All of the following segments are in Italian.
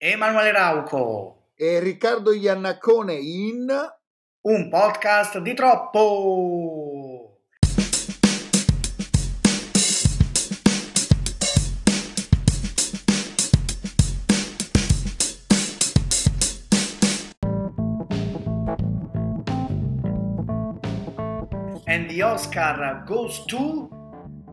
Emanuele Rauco e Riccardo Iannaccone in un podcast di troppo. And the Oscar goes to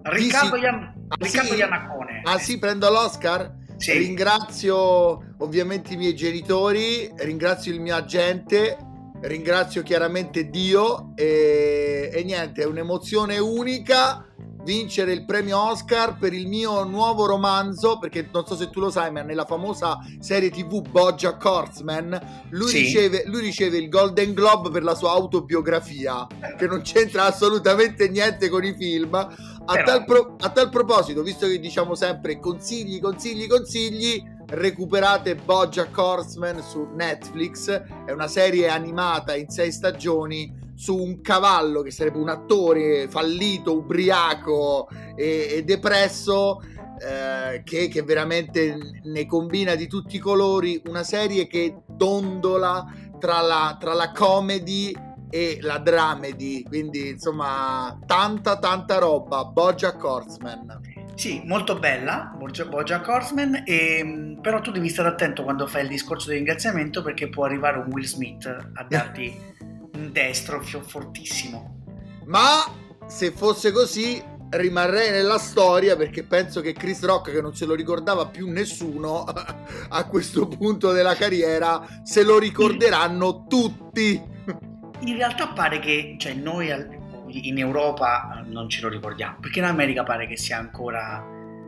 Riccardo, Ian... ah, Riccardo sì? Iannacone. Ah sì, prendo l'Oscar? Sì. Ringrazio ovviamente i miei genitori, ringrazio il mio agente, ringrazio chiaramente Dio e, e niente, è un'emozione unica vincere il premio Oscar per il mio nuovo romanzo, perché non so se tu lo sai, ma nella famosa serie TV Bojack Horseman, lui, Sì. riceve, lui riceve il Golden Globe per la sua autobiografia, che non c'entra assolutamente niente con i film. A, tal, pro- a tal proposito, visto che diciamo sempre consigli, consigli, consigli, recuperate Bojack Horseman su Netflix, è una serie animata in sei stagioni su un cavallo che sarebbe un attore fallito, ubriaco e, e depresso eh, che, che veramente ne combina di tutti i colori. Una serie che dondola tra la, tra la comedy e la dramedy quindi insomma tanta tanta roba. Bojack Horseman. Sì, molto bella, Bojack Horseman, e, però tu devi stare attento quando fai il discorso di ringraziamento perché può arrivare un Will Smith a darti un destro fio- fortissimo. ma se fosse così rimarrei nella storia perché penso che Chris Rock che non se lo ricordava più nessuno a questo punto della carriera se lo ricorderanno tutti In realtà pare che cioè, noi in Europa eh, non ce lo ricordiamo, perché in America pare che sia ancora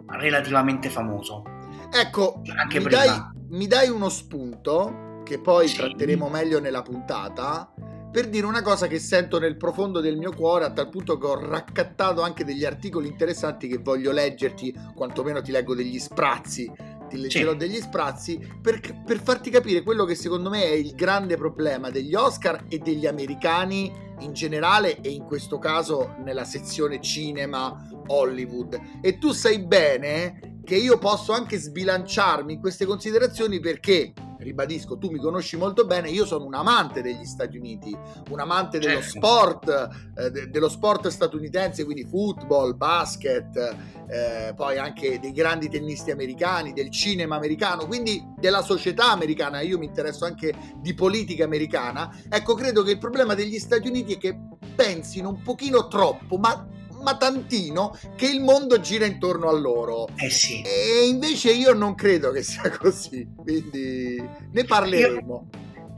relativamente famoso. ecco mi dai, mi dai uno spunto che poi Sì. tratteremo meglio nella puntata per dire una cosa che sento nel profondo del mio cuore a tal punto che ho raccattato anche degli articoli interessanti che voglio leggerti quantomeno ti leggo degli sprazzi ti leggerò Sì. degli sprazzi per, per farti capire quello che secondo me è il grande problema degli Oscar e degli americani in generale e in questo caso nella sezione cinema Hollywood e tu sai bene che io posso anche sbilanciarmi in queste considerazioni perché ribadisco tu mi conosci molto bene io sono un amante degli Stati Uniti un amante dello Certo. sport eh, de- dello sport statunitense quindi football basket eh, poi anche dei grandi tennisti americani, del cinema americano, quindi della società americana, io mi interesso anche di politica americana, ecco credo che il problema degli Stati Uniti è che pensino un pochino troppo, ma, ma tantino, che il mondo gira intorno a loro. Eh sì. E invece io non credo che sia così, quindi ne parleremo.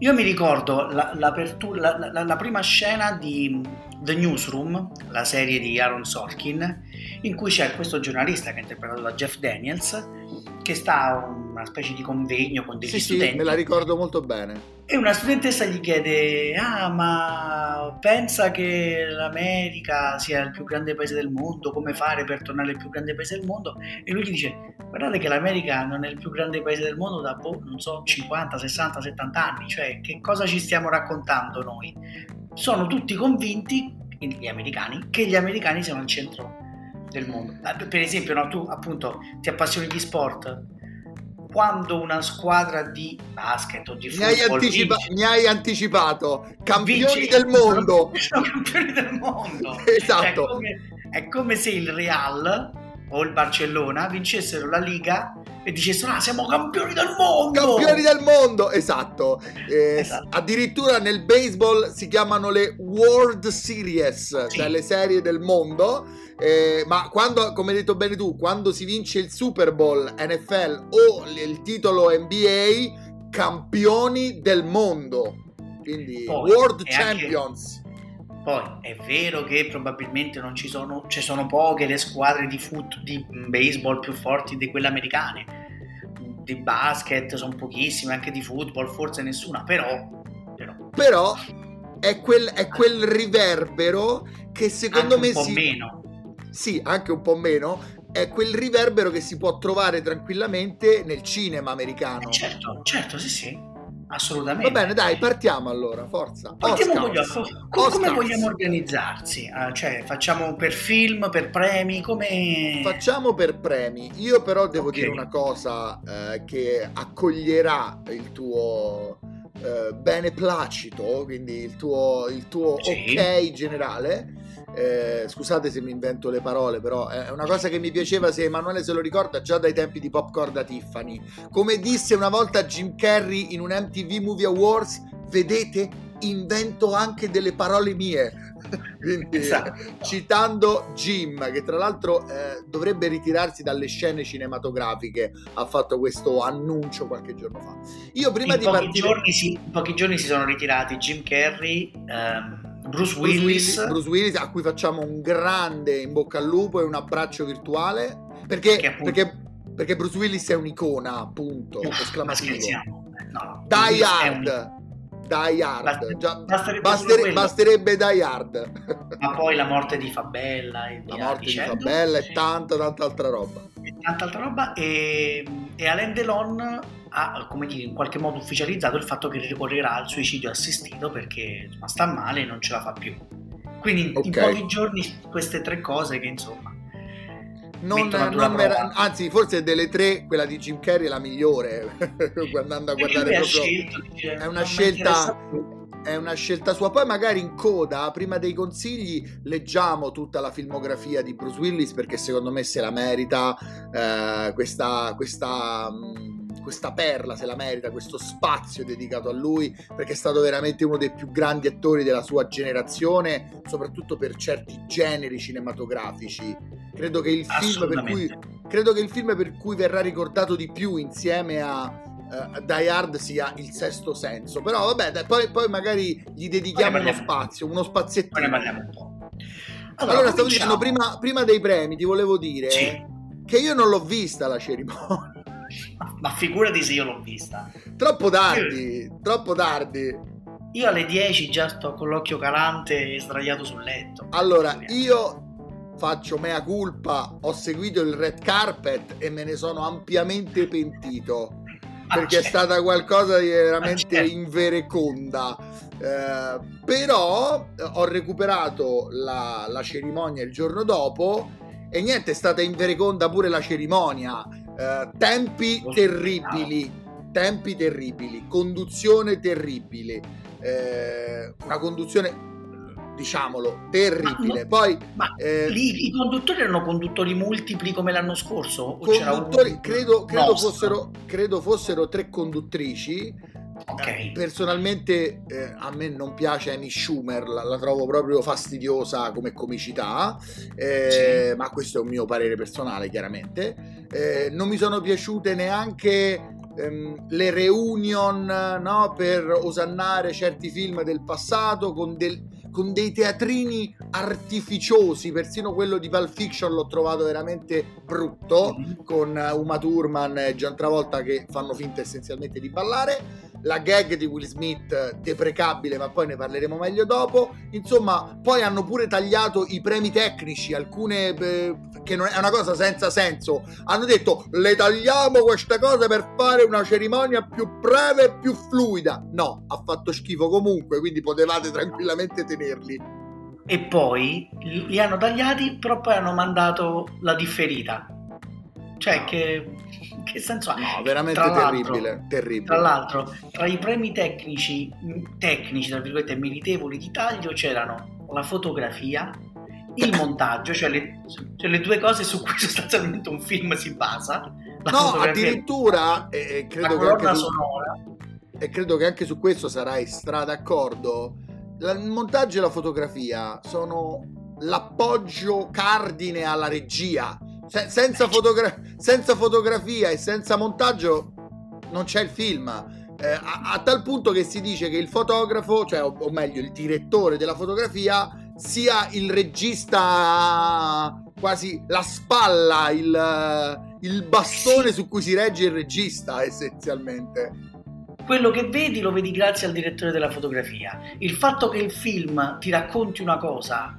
Io mi ricordo la, l'apertura- la- la- la prima scena di The Newsroom, la serie di Aaron Sorkin, in cui c'è questo giornalista che è interpretato da Jeff Daniels, che sta una specie di convegno con degli Sì, sì, studenti me la ricordo molto bene. e una studentessa gli chiede: Ah, ma pensa che l'America sia il più grande paese del mondo? Come fare per tornare il più grande paese del mondo? E lui gli dice: Guardate che l'America non è il più grande paese del mondo da, boh, non so, 50, 60, 70 anni. Cioè, che cosa ci stiamo raccontando noi? Sono tutti convinti, gli americani, che gli americani siano al centro del mondo. Eh, Per esempio, no, tu appunto ti appassioni di sport. Quando una squadra di basket o di Mi hai, football anticipa- vince- mi hai anticipato, campioni vince- del mondo. sono campioni del mondo. Esatto. È come, è come se il Real o il Barcellona vincessero la Liga e dicessero: Ah, siamo campioni del mondo! Campioni del mondo, esatto. Eh, Esatto. Addirittura nel baseball si chiamano le World Series, Sì. cioè le serie del mondo. Eh, ma quando, come hai detto bene tu, quando si vince il Super Bowl NFL o il titolo NBA, campioni del mondo. Quindi Poi, World e anche- Champions. Poi è vero che probabilmente non ci sono, ci sono poche le squadre di, foot, di baseball più forti di quelle americane. Di basket sono pochissime, anche di football forse nessuna, però, però Però è quel, è quel riverbero che secondo anche me un po' si... meno. sì, anche un po' meno, è quel riverbero che si può trovare tranquillamente nel cinema americano. Eh, certo, certo, sì, sì. Assolutamente. Va bene, dai, partiamo allora, forza. Partiamo gli Oscars. Co- come vogliamo organizzarsi? Uh, cioè, facciamo per film, per premi, come... Facciamo per premi. Io però devo okay. dire una cosa eh, che accoglierà il tuo eh, beneplacito, quindi il tuo, il tuo sì. ok generale. Eh, scusate se mi invento le parole, però è una cosa che mi piaceva se Emanuele se lo ricorda già dai tempi di Popcorn da Tiffany. Come disse una volta Jim Carrey in un MTV Movie Awards, vedete, invento anche delle parole mie. Quindi, esatto. citando Jim, che tra l'altro eh, dovrebbe ritirarsi dalle scene cinematografiche, ha fatto questo annuncio qualche giorno fa. Io prima in di pochi partire... Giorni si, in pochi giorni si sono ritirati Jim Carrey. Ehm... Bruce Willis. Bruce Willis. Bruce Willis, a cui facciamo un grande in bocca al lupo e un abbraccio virtuale perché, perché, appunto... perché Bruce Willis è un'icona appunto no, esclamativo no, Die Hard Die Hard. Baster- Già, basterebbe, bastere- basterebbe Die Hard. Ma poi la morte di Fabella e La morte dicendo. di Fabella sì. e tanta, tanta altra roba. E tanta altra roba. E, e Alain Delon ha, come dire, in qualche modo ufficializzato il fatto che ricorrerà al suicidio assistito perché insomma, sta male e non ce la fa più. Quindi okay. in pochi giorni queste tre cose che insomma non, non mer- anzi, forse delle tre, quella di Jim Carrey è la migliore. andando a guardare proprio. Scelto, è una scelta. È una scelta sua. Poi, magari in coda, prima dei consigli, leggiamo tutta la filmografia di Bruce Willis perché secondo me se la merita. Eh, questa. questa mh, questa perla se la merita, questo spazio dedicato a lui, perché è stato veramente uno dei più grandi attori della sua generazione, soprattutto per certi generi cinematografici. Credo che il film per cui, credo che il film per cui verrà ricordato di più insieme a Uh, Die Hard sia il sesto senso. Però vabbè, dai, poi, poi, magari gli dedichiamo uno spazio, uno spaziettino. Poi ne parliamo un po'. Allora, allora stavo dicendo, prima, prima, dei premi ti volevo dire sì. che io non l'ho vista la cerimonia. Ma figurati se io l'ho vista. Troppo tardi, io... troppo tardi. Io alle 10 già sto con l'occhio calante e sdraiato sul letto. Allora, io faccio mea culpa, ho seguito il red carpet e me ne sono ampiamente pentito. Ah, perché certo. è stata qualcosa di veramente ah, certo. invereconda. Eh, però eh, ho recuperato la, la cerimonia il giorno dopo e niente, è stata invereconda pure la cerimonia. Eh, tempi terribili, tempi terribili, conduzione terribile, eh, una conduzione diciamolo, terribile. Ma, Poi ma eh, lì, i conduttori erano conduttori multipli come l'anno scorso? conduttori, credo, credo, fossero, credo, fossero, tre conduttrici. Okay. Personalmente eh, a me non piace Amy Schumer, la, la trovo proprio fastidiosa come comicità, eh, sì. ma questo è un mio parere personale chiaramente. Eh, non mi sono piaciute neanche ehm, le reunion no, per osannare certi film del passato con, del, con, dei teatrini artificiosi, persino quello di Pulp Fiction l'ho trovato veramente brutto, mm-hmm. con Uma Thurman e Gian Travolta che fanno finta essenzialmente di ballare la gag di Will Smith deprecabile, ma poi ne parleremo meglio dopo. Insomma, poi hanno pure tagliato i premi tecnici, alcune eh, che non è una cosa senza senso. Hanno detto "Le tagliamo queste cose per fare una cerimonia più breve e più fluida". No, ha fatto schifo comunque, quindi potevate tranquillamente tenerli. E poi li hanno tagliati, però poi hanno mandato la differita. Cioè che che senso ha? No, veramente terribile, terribile. Tra l'altro, tra i premi tecnici, tecnici, tra virgolette, meritevoli di taglio c'erano la fotografia, il montaggio, cioè le, cioè le, due cose su cui sostanzialmente un film si basa. no, addirittura, e, credo che anche su, e credo che anche su questo sarai stra d'accordo, il montaggio e la fotografia sono l'appoggio cardine alla regia se- senza, fotogra- senza, fotografia e senza montaggio non c'è il film. Eh, a-, a, tal punto che si dice che il fotografo, cioè, o, o meglio, il direttore della fotografia, sia il regista quasi la spalla, il, il bastone su cui si regge il regista, essenzialmente quello che vedi lo vedi grazie al direttore della fotografia. Il fatto che il film ti racconti una cosa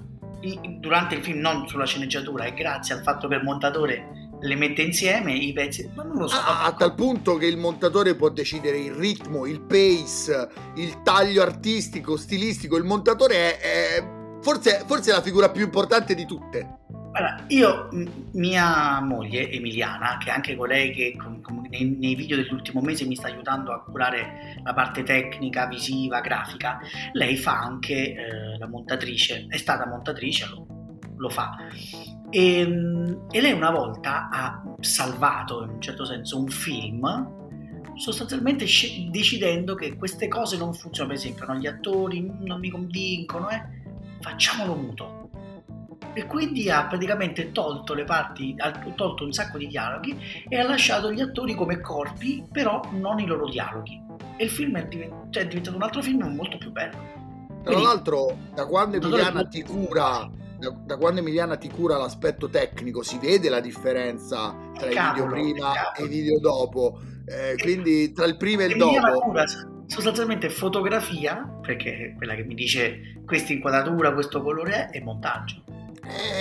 durante il film, non sulla sceneggiatura, e grazie al fatto che il montatore le mette insieme i pezzi, ma non lo so. A, a tal punto che il montatore può decidere il ritmo, il pace, il taglio artistico, stilistico. Il montatore è, è forse, forse è la figura più importante di tutte. Allora, io, mia moglie Emiliana, che è anche colei che com, com, nei, nei, video dell'ultimo mese mi sta aiutando a curare la parte tecnica, visiva, grafica, lei fa anche eh, la montatrice, è stata montatrice, lo, lo fa. E, ehm, e, lei una volta ha salvato in un certo senso un film sostanzialmente sc- decidendo che queste cose non funzionano, per esempio no? gli attori non mi convincono, eh? facciamolo muto e quindi ha praticamente tolto le parti, ha tolto un sacco di dialoghi e ha lasciato gli attori come corpi, però non i loro dialoghi. E il film è, divent- cioè, è diventato un altro film molto più bello. Tra l'altro, da quando Emiliana ti cura da, da, quando Emiliana ti cura l'aspetto tecnico si vede la differenza tra i video prima e i video dopo. Eh, quindi tra il prima e il Emiliana dopo. cura sostanzialmente fotografia perché è quella che mi dice questa inquadratura questo colore è e montaggio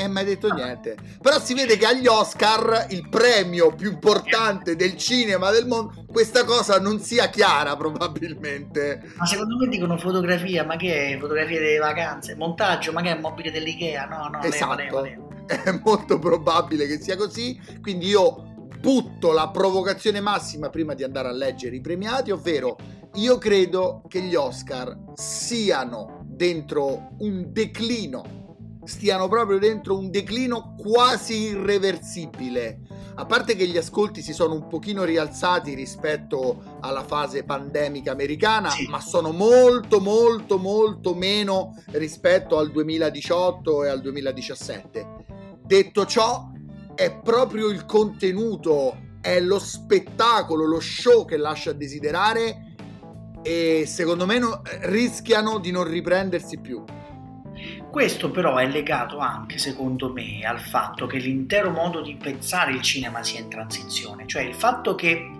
eh, mai detto niente. Però si vede che agli Oscar, il premio più importante del cinema del mondo, questa cosa non sia chiara probabilmente. Ma secondo me dicono fotografia, ma che è? Fotografia delle vacanze? Montaggio, ma che è mobile dell'Ikea? No, no, esatto. Levo, levo, levo. È molto probabile che sia così, quindi io butto la provocazione massima prima di andare a leggere i premiati, ovvero io credo che gli Oscar siano dentro un declino stiano proprio dentro un declino quasi irreversibile. A parte che gli ascolti si sono un pochino rialzati rispetto alla fase pandemica americana, sì. ma sono molto molto molto meno rispetto al 2018 e al 2017. Detto ciò, è proprio il contenuto, è lo spettacolo, lo show che lascia a desiderare e secondo me no, rischiano di non riprendersi più. Questo però è legato anche, secondo me, al fatto che l'intero modo di pensare il cinema sia in transizione, cioè il fatto che,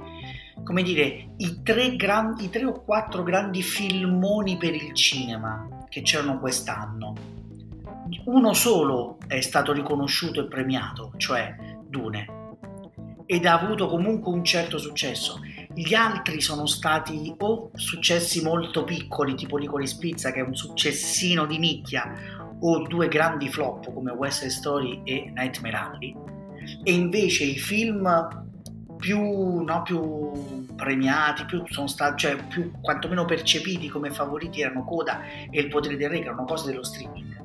come dire, i tre, grandi, i tre o quattro grandi filmoni per il cinema che c'erano quest'anno, uno solo è stato riconosciuto e premiato, cioè Dune, ed ha avuto comunque un certo successo. Gli altri sono stati o successi molto piccoli, tipo Nicoli Spizza, che è un successino di nicchia, o due grandi flop come West Side Story e Nightmare Alley. E invece i film più, no, più premiati, più sono stati, cioè più quantomeno percepiti come favoriti erano Coda e Il potere del re, che erano cose dello streaming.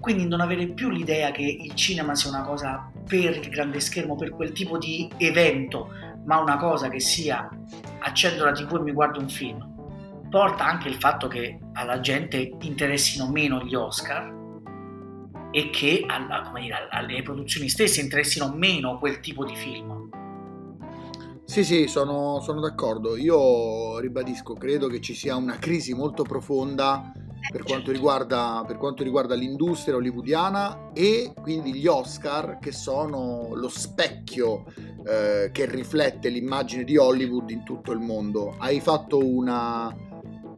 Quindi non avere più l'idea che il cinema sia una cosa per il grande schermo, per quel tipo di evento, ma una cosa che sia accendo la tv e mi guardo un film, porta anche il fatto che alla gente interessino meno gli Oscar e che alla, dire, alle produzioni stesse interessino meno quel tipo di film. Sì, sì, sono, sono d'accordo. Io ribadisco, credo che ci sia una crisi molto profonda per quanto, riguarda, per quanto riguarda l'industria hollywoodiana e quindi gli Oscar che sono lo specchio eh, che riflette l'immagine di Hollywood in tutto il mondo. Hai fatto una,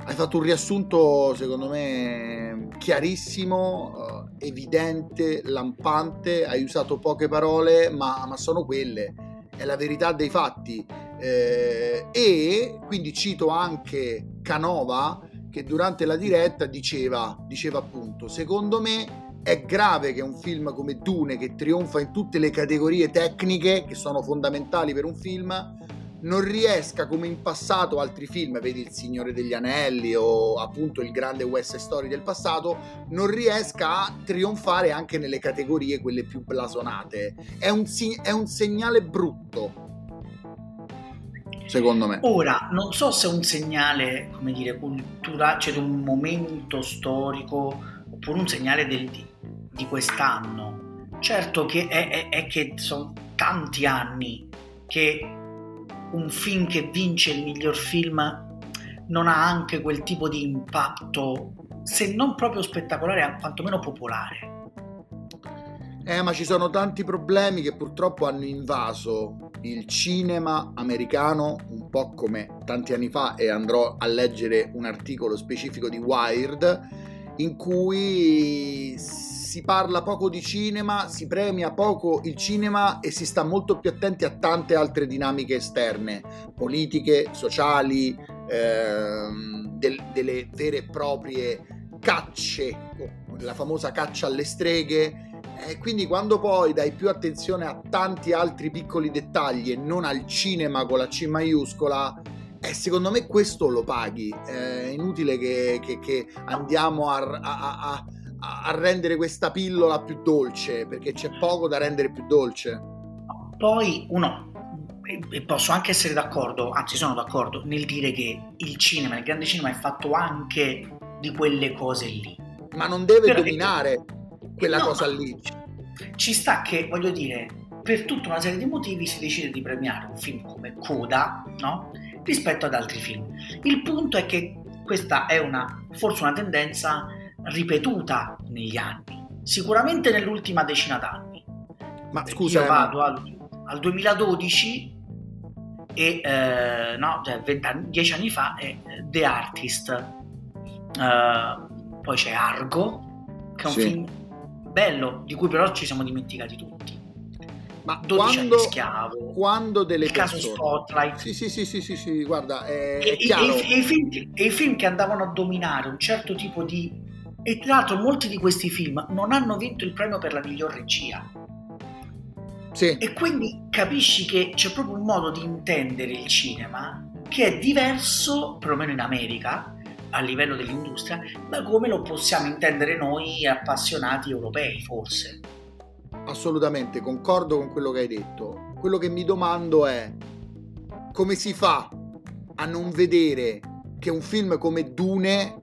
hai fatto un riassunto secondo me chiarissimo, eh, evidente, lampante, hai usato poche parole ma, ma sono quelle, è la verità dei fatti. Eh, e quindi cito anche Canova che durante la diretta diceva, diceva appunto, secondo me è grave che un film come Dune, che trionfa in tutte le categorie tecniche che sono fondamentali per un film, non riesca come in passato altri film, vedi Il Signore degli Anelli o appunto il grande West Story del passato, non riesca a trionfare anche nelle categorie quelle più blasonate. È un, è un segnale brutto secondo me. Ora, non so se è un segnale, come dire, culturale, cioè di un momento storico, oppure un segnale del, di, di, quest'anno. Certo che è, è, è che sono tanti anni che un film che vince il miglior film non ha anche quel tipo di impatto, se non proprio spettacolare, quantomeno popolare. Eh, ma ci sono tanti problemi che purtroppo hanno invaso il cinema americano, un po' come tanti anni fa, e andrò a leggere un articolo specifico di Wired, in cui si parla poco di cinema, si premia poco il cinema e si sta molto più attenti a tante altre dinamiche esterne, politiche, sociali, ehm, del, delle vere e proprie cacce, la famosa caccia alle streghe. E quindi quando poi dai più attenzione a tanti altri piccoli dettagli e non al cinema con la C maiuscola, eh, secondo me questo lo paghi. È inutile che, che, che andiamo a, a, a, a, rendere questa pillola più dolce, perché c'è poco da rendere più dolce. Poi uno, e posso anche essere d'accordo, anzi sono d'accordo, nel dire che il cinema, il grande cinema è fatto anche di quelle cose lì. Ma non deve Però dominare quella no, cosa lì. Ci sta che, voglio dire, per tutta una serie di motivi si decide di premiare un film come Coda, no? Rispetto ad altri film. Il punto è che questa è una, forse una tendenza ripetuta negli anni, sicuramente nell'ultima decina d'anni. Ma scusa, io vado al, al 2012 e eh, no, cioè 20 anni, 10 anni fa è The Artist Uh, poi c'è Argo, che è un sì. film bello, di cui però ci siamo dimenticati tutti. Ma 12 quando, schiavo, quando delle il persone... caso Spotlight. Sì, sì, sì, sì, sì, sì guarda, è, e, è. E, e, i film, e i film che andavano a dominare un certo tipo di... E tra l'altro molti di questi film non hanno vinto il premio per la miglior regia. Sì. E quindi capisci che c'è proprio un modo di intendere il cinema che è diverso, perlomeno in America, a livello dell'industria, ma come lo possiamo intendere noi appassionati europei, forse. Assolutamente, concordo con quello che hai detto. Quello che mi domando è come si fa a non vedere che un film come Dune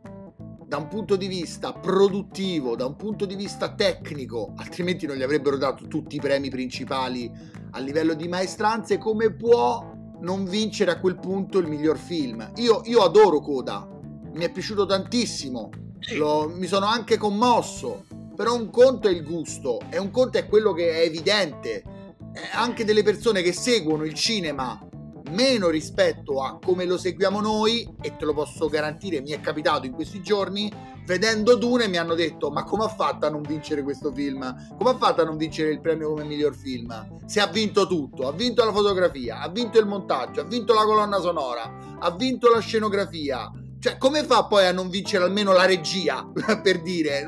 da un punto di vista produttivo, da un punto di vista tecnico, altrimenti non gli avrebbero dato tutti i premi principali a livello di maestranze, come può non vincere a quel punto il miglior film? Io, io adoro Coda, mi è piaciuto tantissimo. Lo, mi sono anche commosso, però un conto è il gusto e un conto è quello che è evidente. Eh, anche delle persone che seguono il cinema meno rispetto a come lo seguiamo noi, e te lo posso garantire, mi è capitato in questi giorni, vedendo Dune mi hanno detto ma come ha fatto a non vincere questo film? Come ha fatto a non vincere il premio come miglior film? Se ha vinto tutto, ha vinto la fotografia, ha vinto il montaggio, ha vinto la colonna sonora, ha vinto la scenografia, cioè, come fa poi a non vincere almeno la regia, per dire?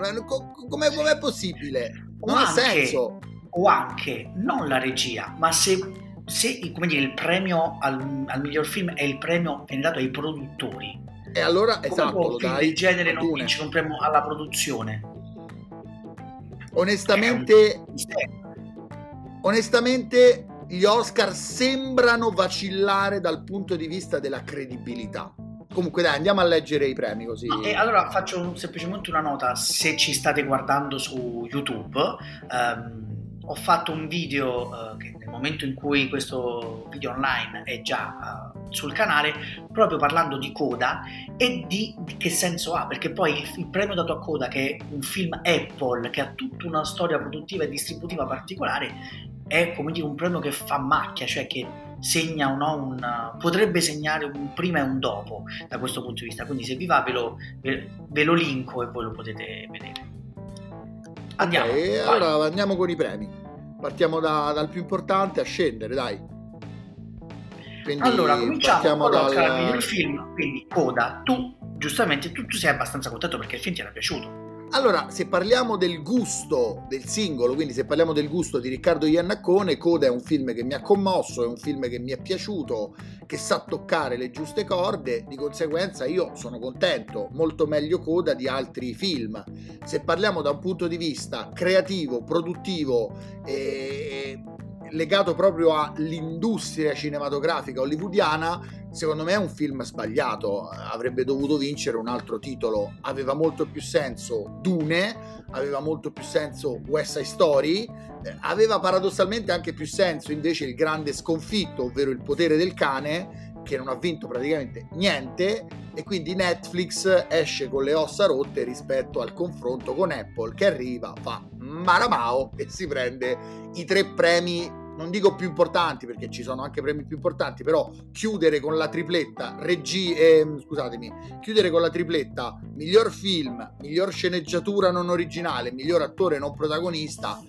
Come è possibile? Non ha senso. O anche, non la regia, ma se, se come dire, il premio al, al, miglior film è il premio viene dato ai produttori. E allora, come esatto, può un film del genere non vincere un premio alla produzione? Onestamente, onestamente, gli Oscar sembrano vacillare dal punto di vista della credibilità Comunque dai, andiamo a leggere i premi così. E allora faccio semplicemente una nota, se ci state guardando su YouTube, ehm, ho fatto un video uh, che nel momento in cui questo video online è già uh, sul canale, proprio parlando di Coda e di, di che senso ha, perché poi il, il, premio dato a Coda, che è un film Apple, che ha tutta una storia produttiva e distributiva particolare, è come dire un premio che fa macchia, cioè che segna o no un, potrebbe segnare un prima e un dopo da questo punto di vista. Quindi se vi va ve lo, ve, ve lo linko e voi lo potete vedere. Andiamo. Okay, allora andiamo con i premi. Partiamo da, dal più importante a scendere, dai. Quindi allora, cominciamo con dal... miglior film, quindi Coda, tu giustamente tu, tu sei abbastanza contento perché il film ti era piaciuto. Allora, se parliamo del gusto del singolo, quindi se parliamo del gusto di Riccardo Iannaccone, Coda è un film che mi ha commosso, è un film che mi è piaciuto, che sa toccare le giuste corde, di conseguenza io sono contento, molto meglio Coda di altri film. Se parliamo da un punto di vista creativo, produttivo e legato proprio all'industria cinematografica hollywoodiana, secondo me è un film sbagliato. Avrebbe dovuto vincere un altro titolo. Aveva molto più senso Dune, aveva molto più senso West Side Story, eh, aveva paradossalmente anche più senso invece il grande sconfitto, ovvero il potere del cane, che non ha vinto praticamente niente e quindi Netflix esce con le ossa rotte rispetto al confronto con Apple che arriva, fa maramao e si prende i tre premi non dico più importanti perché ci sono anche premi più importanti, però chiudere con la tripletta regi, eh, scusatemi, chiudere con la tripletta miglior film, miglior sceneggiatura non originale, miglior attore non protagonista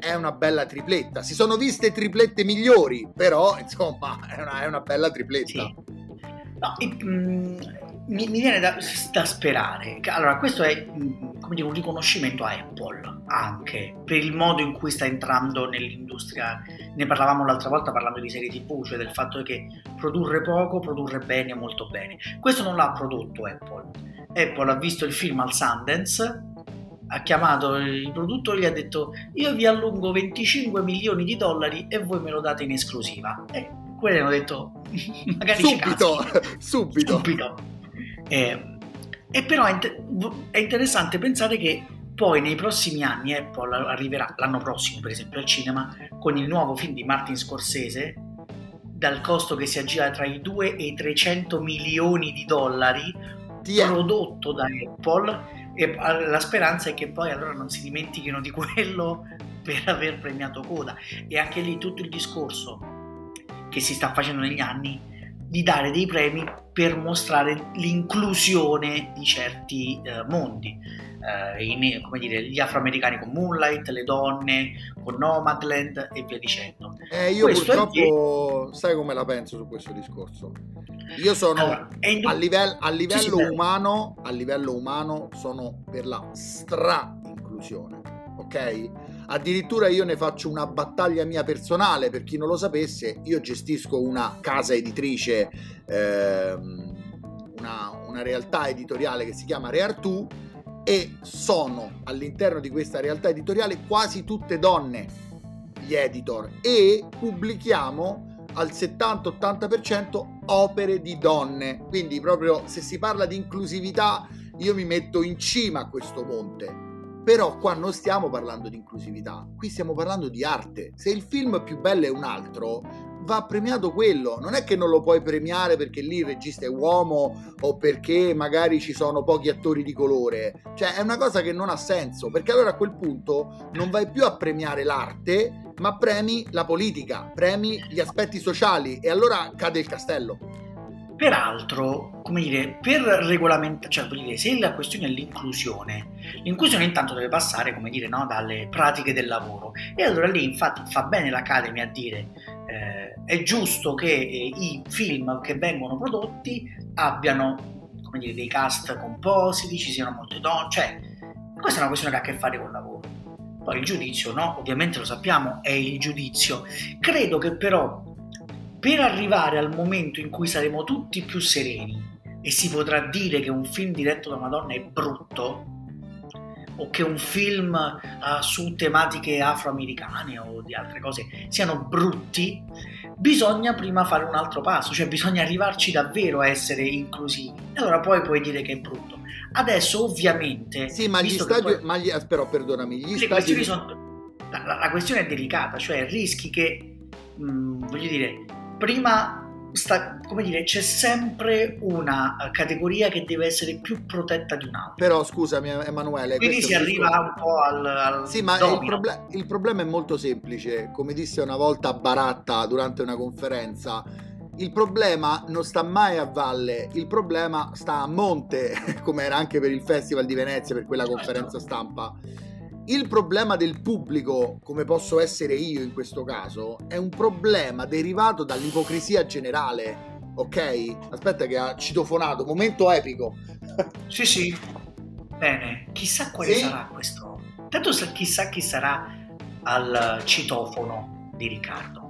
è una bella tripletta. Si sono viste triplette migliori, però insomma è una, è una bella tripletta. Sì. No, e, mm, mi, mi, viene da, da, sperare. Allora, questo è mm, come dire, un riconoscimento a Apple anche per il modo in cui sta entrando nell'industria. Ne parlavamo l'altra volta parlando di serie TV, cioè del fatto che produrre poco, produrre bene, molto bene. Questo non l'ha prodotto Apple. Apple ha visto il film al Sundance, ha chiamato il produttore e gli ha detto io vi allungo 25 milioni di dollari e voi me lo date in esclusiva. E quelli hanno detto magari subito, subito. subito. Eh, e però è, è, interessante pensare che poi nei prossimi anni Apple arriverà, l'anno prossimo per esempio al cinema, con il nuovo film di Martin Scorsese, dal costo che si aggira tra i 2 e i 300 milioni di dollari, yeah. prodotto da Apple, e la speranza è che poi allora non si dimentichino di quello per aver premiato Coda. E anche lì tutto il discorso che si sta facendo negli anni di dare dei premi per mostrare l'inclusione di certi eh, mondi. Eh, in, come dire, gli afroamericani con Moonlight, le donne con Nomadland e via dicendo. Eh, io questo purtroppo, sai come la penso su questo discorso? Io sono allora, indu- a, livello, a livello sì, sì, umano, a livello umano sono per la stra-inclusione, ok? Addirittura io ne faccio una battaglia mia personale, per chi non lo sapesse, io gestisco una casa editrice, ehm, una, una, realtà editoriale che si chiama Reartu e sono all'interno di questa realtà editoriale quasi tutte donne, gli editor, e pubblichiamo al 70-80% opere di donne. Quindi proprio se si parla di inclusività io mi metto in cima a questo monte però qua non stiamo parlando di inclusività, qui stiamo parlando di arte. Se il film più bello è un altro, va premiato quello. Non è che non lo puoi premiare perché lì il regista è uomo o perché magari ci sono pochi attori di colore. Cioè è una cosa che non ha senso, perché allora a quel punto non vai più a premiare l'arte, ma premi la politica, premi gli aspetti sociali e allora cade il castello. Peraltro, come dire, per regolamentare, cioè dire, se la questione è l'inclusione, l'inclusione intanto deve passare, come dire, no, dalle pratiche del lavoro. E allora lì infatti fa bene l'Academy a dire eh, è giusto che eh, i film che vengono prodotti abbiano, come dire, dei cast compositi, ci siano molte donne, cioè questa è una questione che ha a che fare con il lavoro. Poi il giudizio, no? Ovviamente lo sappiamo, è il giudizio. Credo che però per arrivare al momento in cui saremo tutti più sereni e si potrà dire che un film diretto da una donna è brutto o che un film uh, su tematiche afroamericane o di altre cose siano brutti, bisogna prima fare un altro passo, cioè bisogna arrivarci davvero a essere inclusivi. E allora poi puoi dire che è brutto. Adesso ovviamente... Sì, ma gli stadi... Poi... Ma gli... Però perdonami, gli stadi... Sono... La, la, la, questione è delicata, cioè rischi che, mh, mm, voglio dire, prima sta, come dire, c'è sempre una categoria che deve essere più protetta di un'altra. Però scusami Emanuele. Quindi si arriva un po' al... al sì, ma il, proble- il problema è molto semplice. Come disse una volta Baratta durante una conferenza, il problema non sta mai a valle, il problema sta a monte, come era anche per il Festival di Venezia, per quella certo. conferenza stampa. Il problema del pubblico, come posso essere io in questo caso, è un problema derivato dall'ipocrisia generale. Ok? Aspetta che ha citofonato, momento epico. sì, sì. Bene, chissà quale sì? sarà questo. Tanto chissà chi sarà al citofono di Riccardo.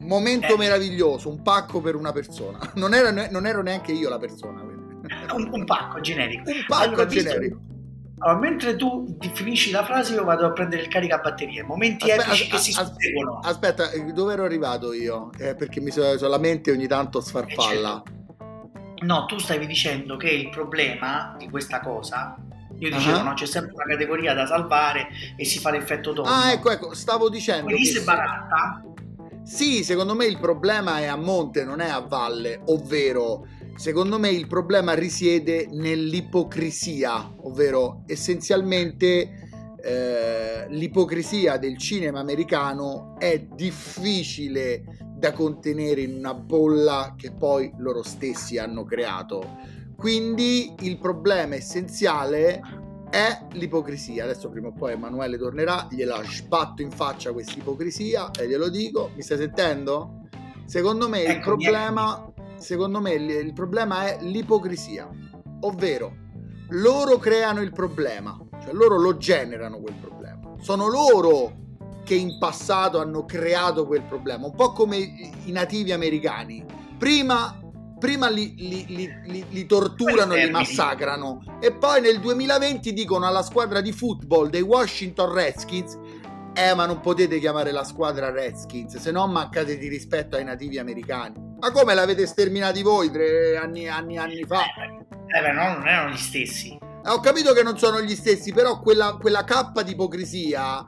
Momento eh. meraviglioso, un pacco per una persona. Non, era, non ero neanche io la persona. Un, un pacco generico. Un pacco allora, generico. Visto allora, mentre tu finisci la frase, io vado a prendere il caricabatterie. Momenti aspetta, epici che si susseguono. Aspetta, eh, dove ero arrivato io? Eh, perché mi so, so, la mente ogni tanto sfarfalla. No, tu stavi dicendo che il problema di questa cosa io dicevo, uh-huh. no, c'è sempre una categoria da salvare e si fa l'effetto dopo. Ah, ecco, ecco, stavo dicendo. Quindi se baratta. Sì, secondo me il problema è a monte, non è a valle, ovvero Secondo me il problema risiede nell'ipocrisia, ovvero essenzialmente eh, l'ipocrisia del cinema americano è difficile da contenere in una bolla che poi loro stessi hanno creato. Quindi il problema essenziale è l'ipocrisia. Adesso prima o poi Emanuele tornerà, gliela sbatto in faccia questa ipocrisia e glielo dico. Mi stai sentendo? Secondo me ecco, il problema, secondo me il problema è l'ipocrisia, ovvero loro creano il problema, cioè loro lo generano quel problema. Sono loro che in passato hanno creato quel problema, un po' come i nativi americani. Prima, prima li, li, li, li, torturano, li massacrano e poi nel 2020 dicono alla squadra di football dei Washington Redskins eh ma non potete chiamare la squadra Redskins se no mancate di rispetto ai nativi americani ma come l'avete sterminati voi tre anni, anni, anni fa? Eh beh, no, non erano gli stessi. Eh, ho capito che non sono gli stessi, però quella, quella cappa di ipocrisia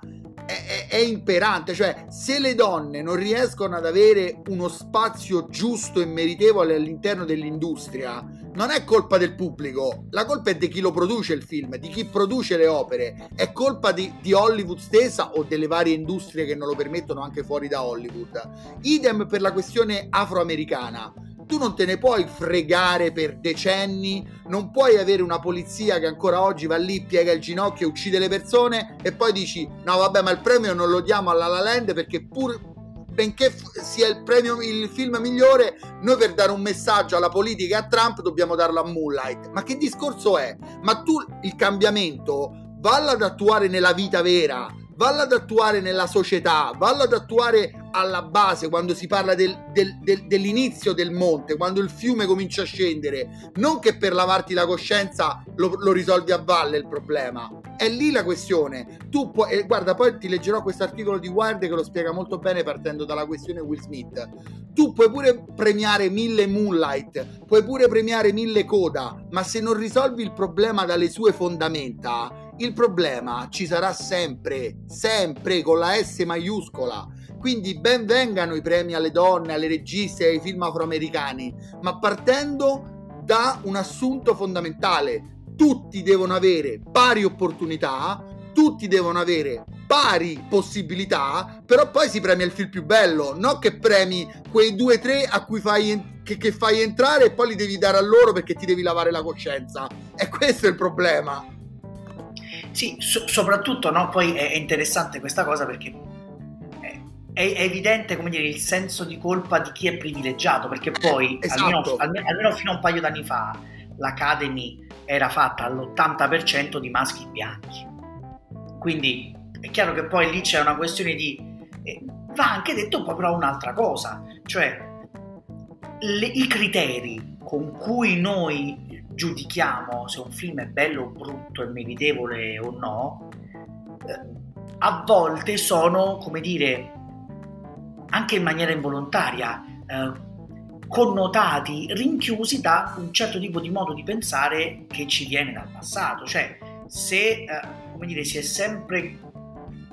è, è, imperante. Cioè, se le donne non riescono ad avere uno spazio giusto e meritevole all'interno dell'industria, non è colpa del pubblico, la colpa è di chi lo produce il film, di chi produce le opere. È colpa di, di Hollywood stessa o delle varie industrie che non lo permettono anche fuori da Hollywood. Idem per la questione afroamericana tu non te ne puoi fregare per decenni, non puoi avere una polizia che ancora oggi va lì, piega il ginocchio, uccide le persone e poi dici no vabbè ma il premio non lo diamo alla La Land perché pur benché sia il premio il film migliore, noi per dare un messaggio alla politica e a Trump dobbiamo darlo a Moonlight. Ma che discorso è? Ma tu il cambiamento valla ad attuare nella vita vera valla ad attuare nella società, valla ad attuare alla base quando si parla del, del, del, dell'inizio del monte, quando il fiume comincia a scendere, non che per lavarti la coscienza lo, lo risolvi a valle il problema. È lì la questione. Tu puoi, eh, guarda, poi ti leggerò questo articolo di Wired che lo spiega molto bene partendo dalla questione Will Smith. Tu puoi pure premiare mille Moonlight, puoi pure premiare mille Coda, ma se non risolvi il problema dalle sue fondamenta, il problema ci sarà sempre, sempre con la S maiuscola. Quindi ben vengano i premi alle donne, alle registe, ai film afroamericani, ma partendo da un assunto fondamentale. Tutti devono avere pari opportunità, tutti devono avere pari possibilità, però poi si premia il film più bello, non che premi quei due o tre a cui fai, che, che fai entrare e poi li devi dare a loro perché ti devi lavare la coscienza. E questo è il problema. Sì, so- soprattutto no, poi è, interessante questa cosa perché è, evidente come dire, il senso di colpa di chi è privilegiato, perché poi esatto. almeno, almeno, fino a un paio d'anni fa l'Academy era fatta all'80% di maschi bianchi. Quindi è chiaro che poi lì c'è una questione di... Eh, va anche detto però un'altra cosa, cioè le, i criteri con cui noi giudichiamo se un film è bello o brutto, è meritevole o no, eh, a volte sono, come dire, anche in maniera involontaria, eh, connotati, rinchiusi da un certo tipo di modo di pensare che ci viene dal passato. Cioè, se, eh, come dire, si è sempre,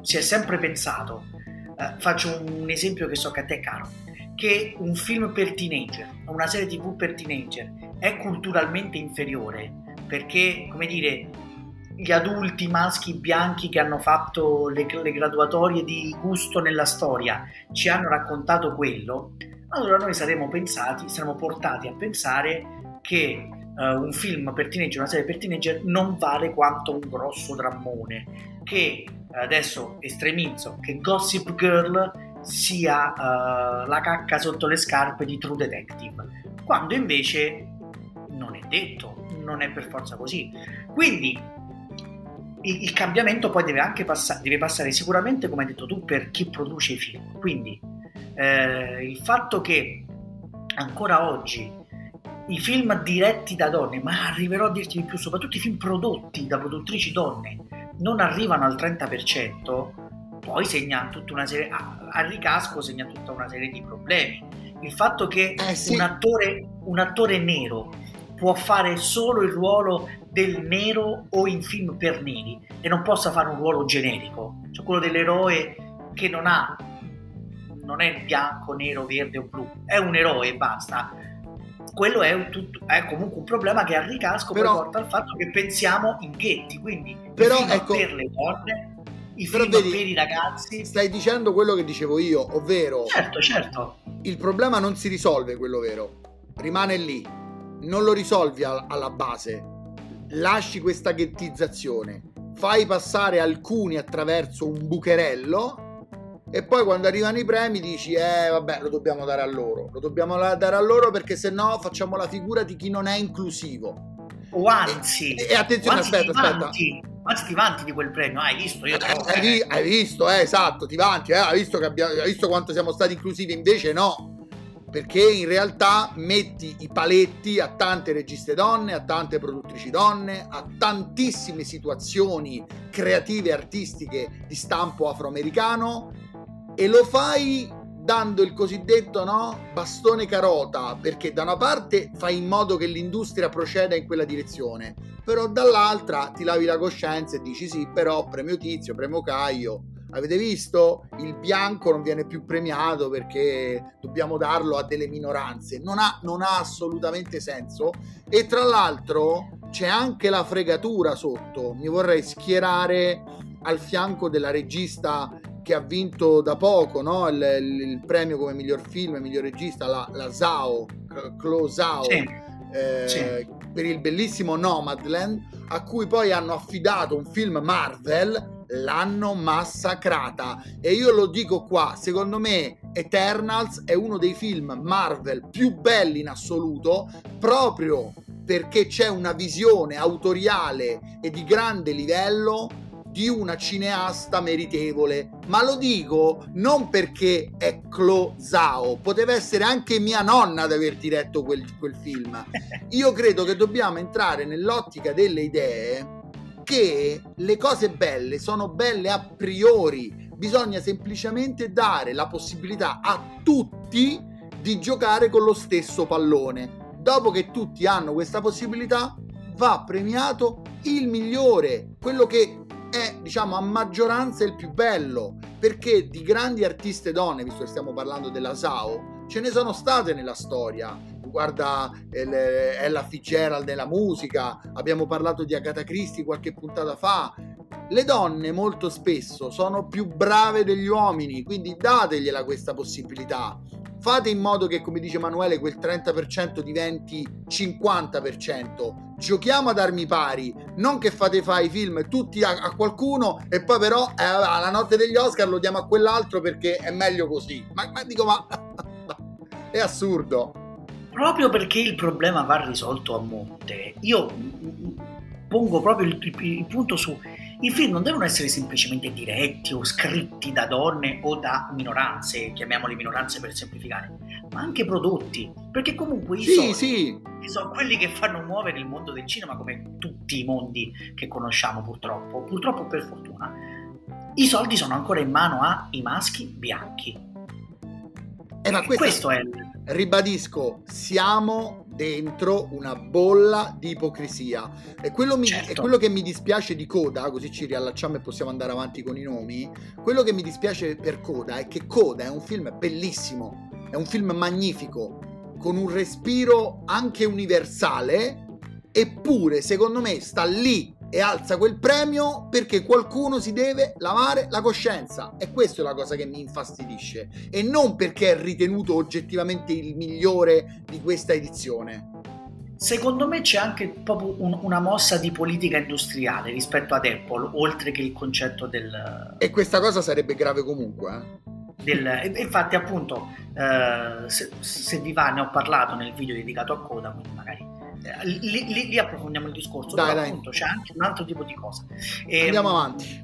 si è sempre pensato, eh, faccio un esempio che so che a te è caro, che un film per teenager, una serie tv per teenager è culturalmente inferiore perché, come dire, gli adulti maschi bianchi che hanno fatto le, le graduatorie di gusto nella storia ci hanno raccontato quello, allora noi saremmo pensati, saremmo portati a pensare che uh, un film per teenager, una serie per teenager non vale quanto un grosso drammone, che adesso estremizzo, che Gossip Girl sia uh, la cacca sotto le scarpe di True Detective, quando invece non è detto, non è per forza così. Quindi il, cambiamento poi deve anche passa- deve passare sicuramente, come hai detto tu, per chi produce i film. Quindi eh, il fatto che ancora oggi i film diretti da donne, ma arriverò a dirti di più, soprattutto i film prodotti da produttrici donne, non arrivano al 30%, poi segna tutta una serie, a, ricasco segna tutta una serie di problemi. Il fatto che eh, sì. un, attore, un attore nero può fare solo il ruolo del nero o in film per neri e non possa fare un ruolo generico, cioè quello dell'eroe che non ha non è bianco, nero, verde o blu, è un eroe e basta. Quello è, un, è, comunque un problema che a ricasco però, porta al fatto che pensiamo in ghetti, quindi però, ecco, per le donne i film vedi, per i ragazzi. Stai dicendo quello che dicevo io, ovvero... Certo, certo. Il problema non si risolve, quello vero. Rimane lì. Non lo risolvi alla base. Lasci questa ghettizzazione. Fai passare alcuni attraverso un bucherello e poi quando arrivano i premi dici eh vabbè lo dobbiamo dare a loro. Lo dobbiamo dare a loro perché se no facciamo la figura di chi non è inclusivo. O anzi e, e attenzione anzi aspetta aspetta. anzi ti vanti di quel premio? Hai visto? Io eh, hai, hai, visto eh, esatto ti vanti eh, hai, visto che abbiamo, hai visto quanto siamo stati inclusivi? Invece no perché in realtà metti i paletti a tante registe donne, a tante produttrici donne, a tantissime situazioni creative e artistiche di stampo afroamericano e lo fai dando il cosiddetto no, bastone carota, perché da una parte fai in modo che l'industria proceda in quella direzione, però dall'altra ti lavi la coscienza e dici sì, però premio Tizio, premio Caio, avete visto? Il bianco non viene più premiato perché dobbiamo darlo a delle minoranze. Non ha, non ha assolutamente senso. E tra l'altro c'è anche la fregatura sotto. Mi vorrei schierare al fianco della regista che ha vinto da poco no? il, il, il, premio come miglior film e miglior regista, la, la Zhao, Chloe Zhao, sì. Eh, sì. per il bellissimo Nomadland, a cui poi hanno affidato un film Marvel, l'hanno massacrata. E io lo dico qua, secondo me Eternals è uno dei film Marvel più belli in assoluto, proprio perché c'è una visione autoriale e di grande livello di una cineasta meritevole, ma lo dico non perché è Chloe Zhao, poteva essere anche mia nonna ad aver diretto quel, quel film. Io credo che dobbiamo entrare nell'ottica delle idee che le cose belle sono belle a priori, bisogna semplicemente dare la possibilità a tutti di giocare con lo stesso pallone. Dopo che tutti hanno questa possibilità, va premiato il migliore, quello che è diciamo a maggioranza il più bello. Perché di grandi artiste donne visto che stiamo parlando della Sao ce ne sono state nella storia guarda Ella Fitzgerald nella musica abbiamo parlato di Agatha Christie qualche puntata fa le donne molto spesso sono più brave degli uomini quindi dategliela questa possibilità fate in modo che, come dice Emanuele, quel 30% diventi 50%. Giochiamo ad armi pari, non che fate fare i film tutti a, a qualcuno e poi però eh, alla notte degli Oscar lo diamo a quell'altro perché è meglio così. Ma, ma dico, ma è assurdo. Proprio perché il problema va risolto a monte, io pongo proprio il, il, il punto su i film non devono essere semplicemente diretti o scritti da donne o da minoranze, chiamiamole minoranze per semplificare, ma anche prodotti, perché comunque i sì, soldi sì. sono quelli che fanno muovere il mondo del cinema come tutti i mondi che conosciamo purtroppo, purtroppo per fortuna. I soldi sono ancora in mano ai maschi bianchi. Eh, ma questo è ribadisco, siamo dentro una bolla di ipocrisia. E quello, mi, certo. e quello, che mi dispiace di Coda, così ci riallacciamo e possiamo andare avanti con i nomi, quello che mi dispiace per Coda è che Coda è un film bellissimo, è un film magnifico, con un respiro anche universale, eppure secondo me sta lì e alza quel premio perché qualcuno si deve lavare la coscienza e questa è la cosa che mi infastidisce e non perché è ritenuto oggettivamente il migliore di questa edizione. Secondo me c'è anche proprio un, una mossa di politica industriale rispetto ad Apple, oltre che il concetto del... E questa cosa sarebbe grave comunque. Eh? Del, infatti appunto eh, se, se, vi va ne ho parlato nel video dedicato a Coda quindi magari lì, lì, lì, approfondiamo il discorso, dai, dai. appunto c'è anche un altro tipo di cosa. E, Andiamo avanti.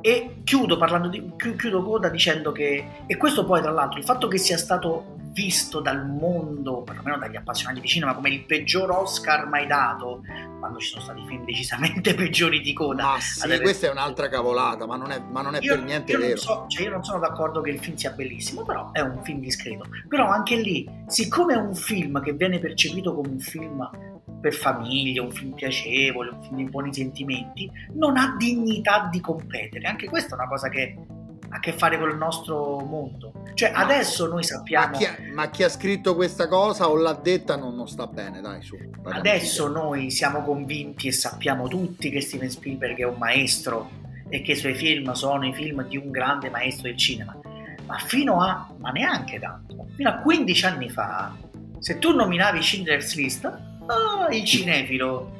E chiudo, parlando di, chiudo coda dicendo che, e questo poi tra l'altro, il fatto che sia stato visto dal mondo, perlomeno dagli appassionati di cinema, come il peggior Oscar mai dato, quando ci sono stati film decisamente peggiori di coda. Ma sì, Adesso... questa è un'altra cavolata, ma non è, ma non è io, per niente vero. So, cioè io non sono d'accordo che il film sia bellissimo, però è un film discreto. Però anche lì, siccome è un film che viene percepito come un film per famiglia, un film piacevole, un film di buoni sentimenti, non ha dignità di competere. Anche questa è una cosa che ha a che fare con il nostro mondo. Cioè, adesso noi sappiamo. Ma chi, ha, ma chi, ha, scritto questa cosa o l'ha detta non, non sta bene, dai, su. Adesso noi siamo convinti e sappiamo tutti che Steven Spielberg è un maestro e che i suoi film sono i film di un grande maestro del cinema, ma fino a, ma neanche tanto, fino a 15 anni fa, se tu nominavi Schindler's List, ah, il cinefilo,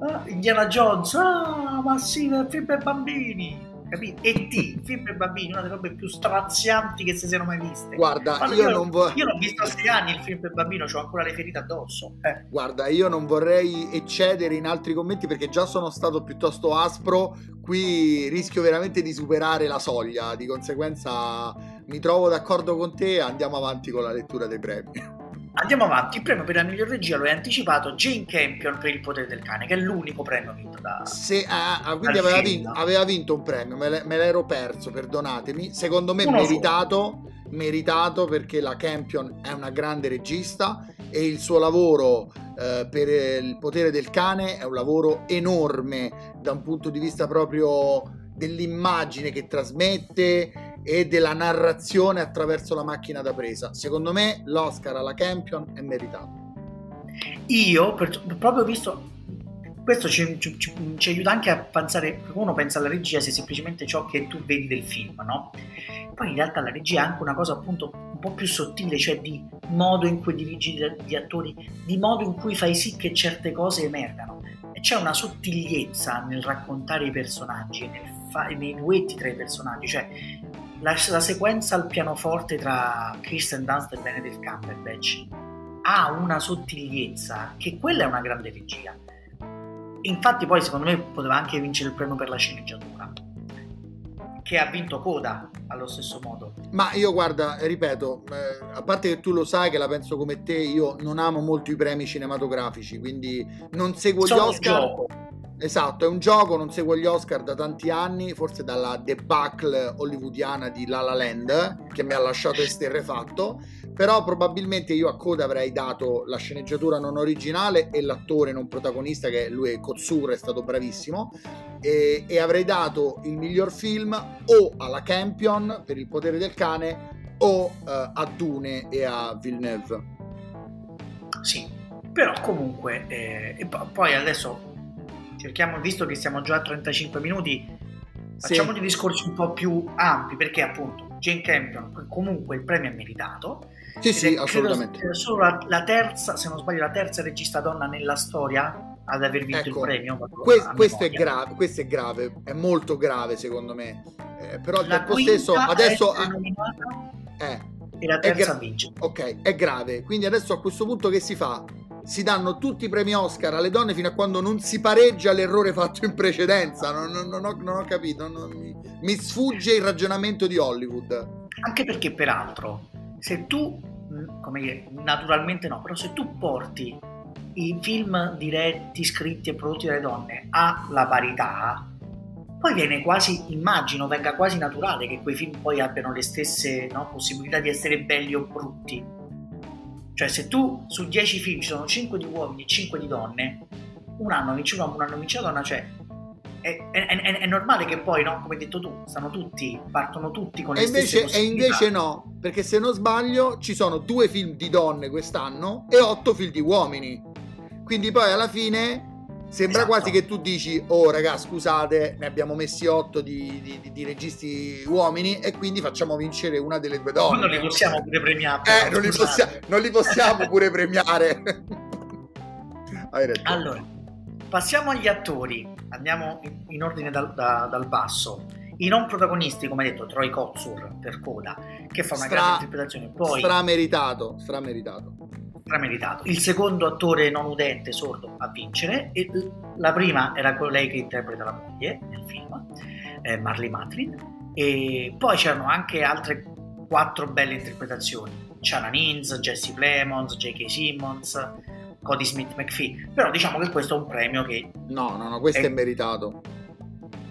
ah, Indiana Jones, ah, ma sì, film per bambini, capito? E.T., film per bambini, una delle robe più strazianti che si siano mai viste. Guarda, io, io, non vorrei... Io l'ho visto a sei anni il film per bambino, ho ancora le ferite addosso. Eh. Guarda, io non vorrei eccedere in altri commenti perché già sono stato piuttosto aspro, qui rischio veramente di superare la soglia, di conseguenza mi trovo d'accordo con te, andiamo avanti con la lettura dei premi. Andiamo avanti, il premio per la miglior regia lo hai anticipato Jane Campion per Il potere del cane, che è l'unico premio vinto da... Se, ah, ah quindi aveva vinto, aveva vinto, un premio, me, me, l'ero perso, perdonatemi. Secondo me Uno meritato, meritato perché la Campion è una grande regista e il suo lavoro eh, per Il potere del cane è un lavoro enorme da un punto di vista proprio dell'immagine che trasmette e della narrazione attraverso la macchina da presa. Secondo me l'Oscar alla Campion è meritato. Io, per, proprio visto, questo ci, ci, ci, aiuta anche a pensare, uno pensa alla regia se semplicemente ciò che tu vedi del film, no? Poi in realtà la regia è anche una cosa appunto un po' più sottile, cioè di modo in cui dirigi gli attori, di modo in cui fai sì che certe cose emergano. E c'è una sottigliezza nel raccontare i personaggi, nel fa- nei duetti tra i personaggi, cioè la, la sequenza al pianoforte tra Kirsten Dunst e Benedict Cumberbatch ha una sottigliezza che quella è una grande regia. Infatti poi secondo me poteva anche vincere il premio per la sceneggiatura che ha vinto Coda allo stesso modo. Ma io guarda, ripeto, eh, a parte che tu lo sai che la penso come te, io non amo molto i premi cinematografici, quindi non seguo Sono gli Oscar. Gioco. Esatto, è un gioco, non seguo gli Oscar da tanti anni, forse dalla debacle hollywoodiana di La La Land, che mi ha lasciato esterrefatto, però probabilmente io a Coda avrei dato la sceneggiatura non originale e l'attore non protagonista, che lui è Kotsur, è stato bravissimo, e, e avrei dato il miglior film o alla Campion per il potere del cane o uh, a Dune e a Villeneuve. Sì, però comunque, eh, poi adesso cerchiamo, visto che siamo già a 35 minuti, facciamo sì. dei discorsi un po' più ampi, perché appunto Jane Campion comunque il premio è meritato. Sì, sì, assolutamente. Credo solo la, la, terza, se non sbaglio, la terza regista donna nella storia ad aver vinto ecco, il premio. Que- questo, è grave, questo è grave, è molto grave secondo me. Eh, però al tempo stesso adesso... È nominata eh, e la terza gra- vince. Ok, è grave. Quindi adesso a questo punto che si fa? Si danno tutti i premi Oscar alle donne fino a quando non si pareggia l'errore fatto in precedenza. Non, non, non, ho, non ho, capito, mi, mi, sfugge il ragionamento di Hollywood. Anche perché, peraltro, se tu, mm, come dire, naturalmente no, però se tu porti i film diretti, scritti e prodotti dalle donne alla parità, poi viene quasi, immagino, venga quasi naturale che quei film poi abbiano le stesse no, possibilità di essere belli o brutti cioè se tu su 10 film ci sono 5 di uomini e 5 di donne, un anno vince un uomo, un anno vince una donna, cioè è, è, è, è, normale che poi, no? come hai detto tu, stanno tutti, partono tutti con le e invece, E invece no, perché se non sbaglio ci sono due film di donne quest'anno e otto film di uomini. Quindi poi alla fine Sembra esatto. quasi che tu dici, oh raga, scusate, ne abbiamo messi otto di, di, di, registi uomini e quindi facciamo vincere una delle due donne. non li possiamo pure premiare. Eh, non li, possiamo, non li, possiamo, pure premiare. Hai ragione. Allora, passiamo agli attori. Andiamo in, in ordine dal, da, dal, basso. I non protagonisti, come hai detto, Troy Kotsur per Coda, che fa una Stra- grande interpretazione. Poi... Strameritato, strameritato strameritato. Il secondo attore non udente, sordo, a vincere. E la prima era lei che interpreta la moglie nel film, eh, Marley Matlin. E poi c'erano anche altre quattro belle interpretazioni. Chana Nins, Jesse Plemons, J.K. Simmons, Cody Smith McPhee. Però diciamo che questo è un premio che... No, no, no, questo è, è meritato.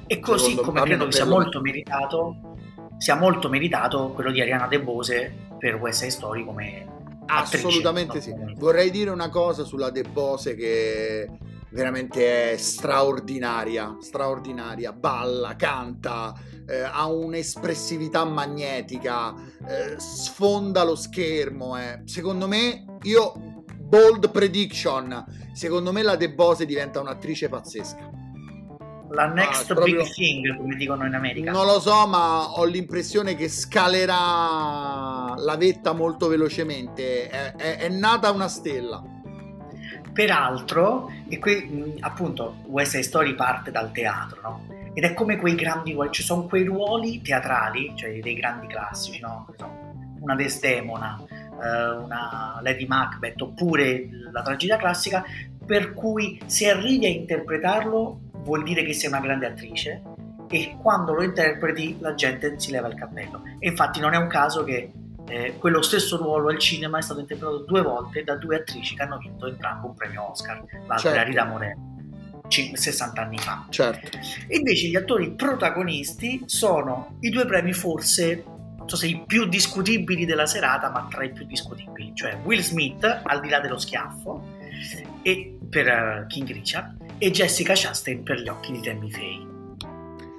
E così Secondo come credo che sia molto meritato, sia molto meritato quello di Ariana De Bose per West Side Story come Assolutamente sì. Vorrei dire una cosa sulla De Bose che veramente è straordinaria, straordinaria, balla, canta, eh, ha un'espressività magnetica, eh, sfonda lo schermo. Eh. Secondo me, io, bold prediction, secondo me la De Bose diventa un'attrice pazzesca. La next Ah, proprio- big thing, come dicono in America. Non lo so, ma ho l'impressione che scalerà la vetta molto velocemente. È, è- è nata una stella. Peraltro, e qui appunto West Side Story parte dal teatro, no? Ed è come quei grandi ruoli, ci sono quei ruoli teatrali, cioè dei grandi classici, no? Una Desdemona, eh, una Lady Macbeth, oppure la tragedia classica, per cui se arrivi a interpretarlo vuol dire che sei una grande attrice e quando lo interpreti la gente si leva il cappello. E infatti non è un caso che eh, quello stesso ruolo al cinema è stato interpretato due volte da due attrici che hanno vinto entrambe un premio Oscar, l'altra Certo. era Rita Moreno, cin- 60 anni fa. Certo. E invece gli attori protagonisti sono i due premi forse, non so se i più discutibili della serata, ma tra i più discutibili, cioè Will Smith, al di là dello schiaffo, e per eh, King Richard, e Jessica Chastain per gli occhi di Tammy Faye.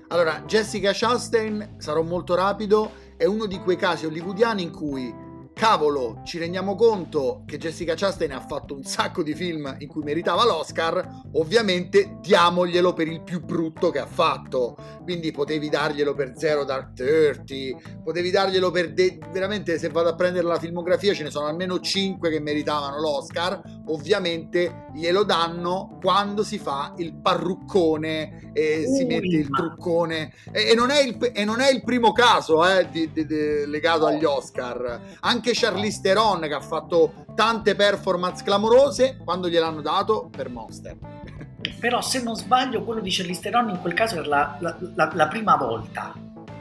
Allora, Jessica Chastain, sarò molto rapido, è uno di quei casi hollywoodiani in cui, cavolo, ci rendiamo conto che Jessica Chastain ha fatto un sacco di film in cui meritava l'Oscar, ovviamente diamoglielo per il più brutto che ha fatto. Quindi potevi darglielo per Zero Dark Thirty, potevi darglielo per... de- veramente, se vado a prendere la filmografia, ce ne sono almeno 5 che meritavano l'Oscar. Ovviamente glielo danno quando si fa il parruccone e si mette il truccone. E, e non è il, e non è il primo caso eh, di- di- di- legato agli Oscar. Anche Charlize Theron, che ha fatto tante performance clamorose, quando gliel'hanno dato per Monster. Però se non sbaglio quello di Charlize Theron in quel caso era la, la- la- la prima volta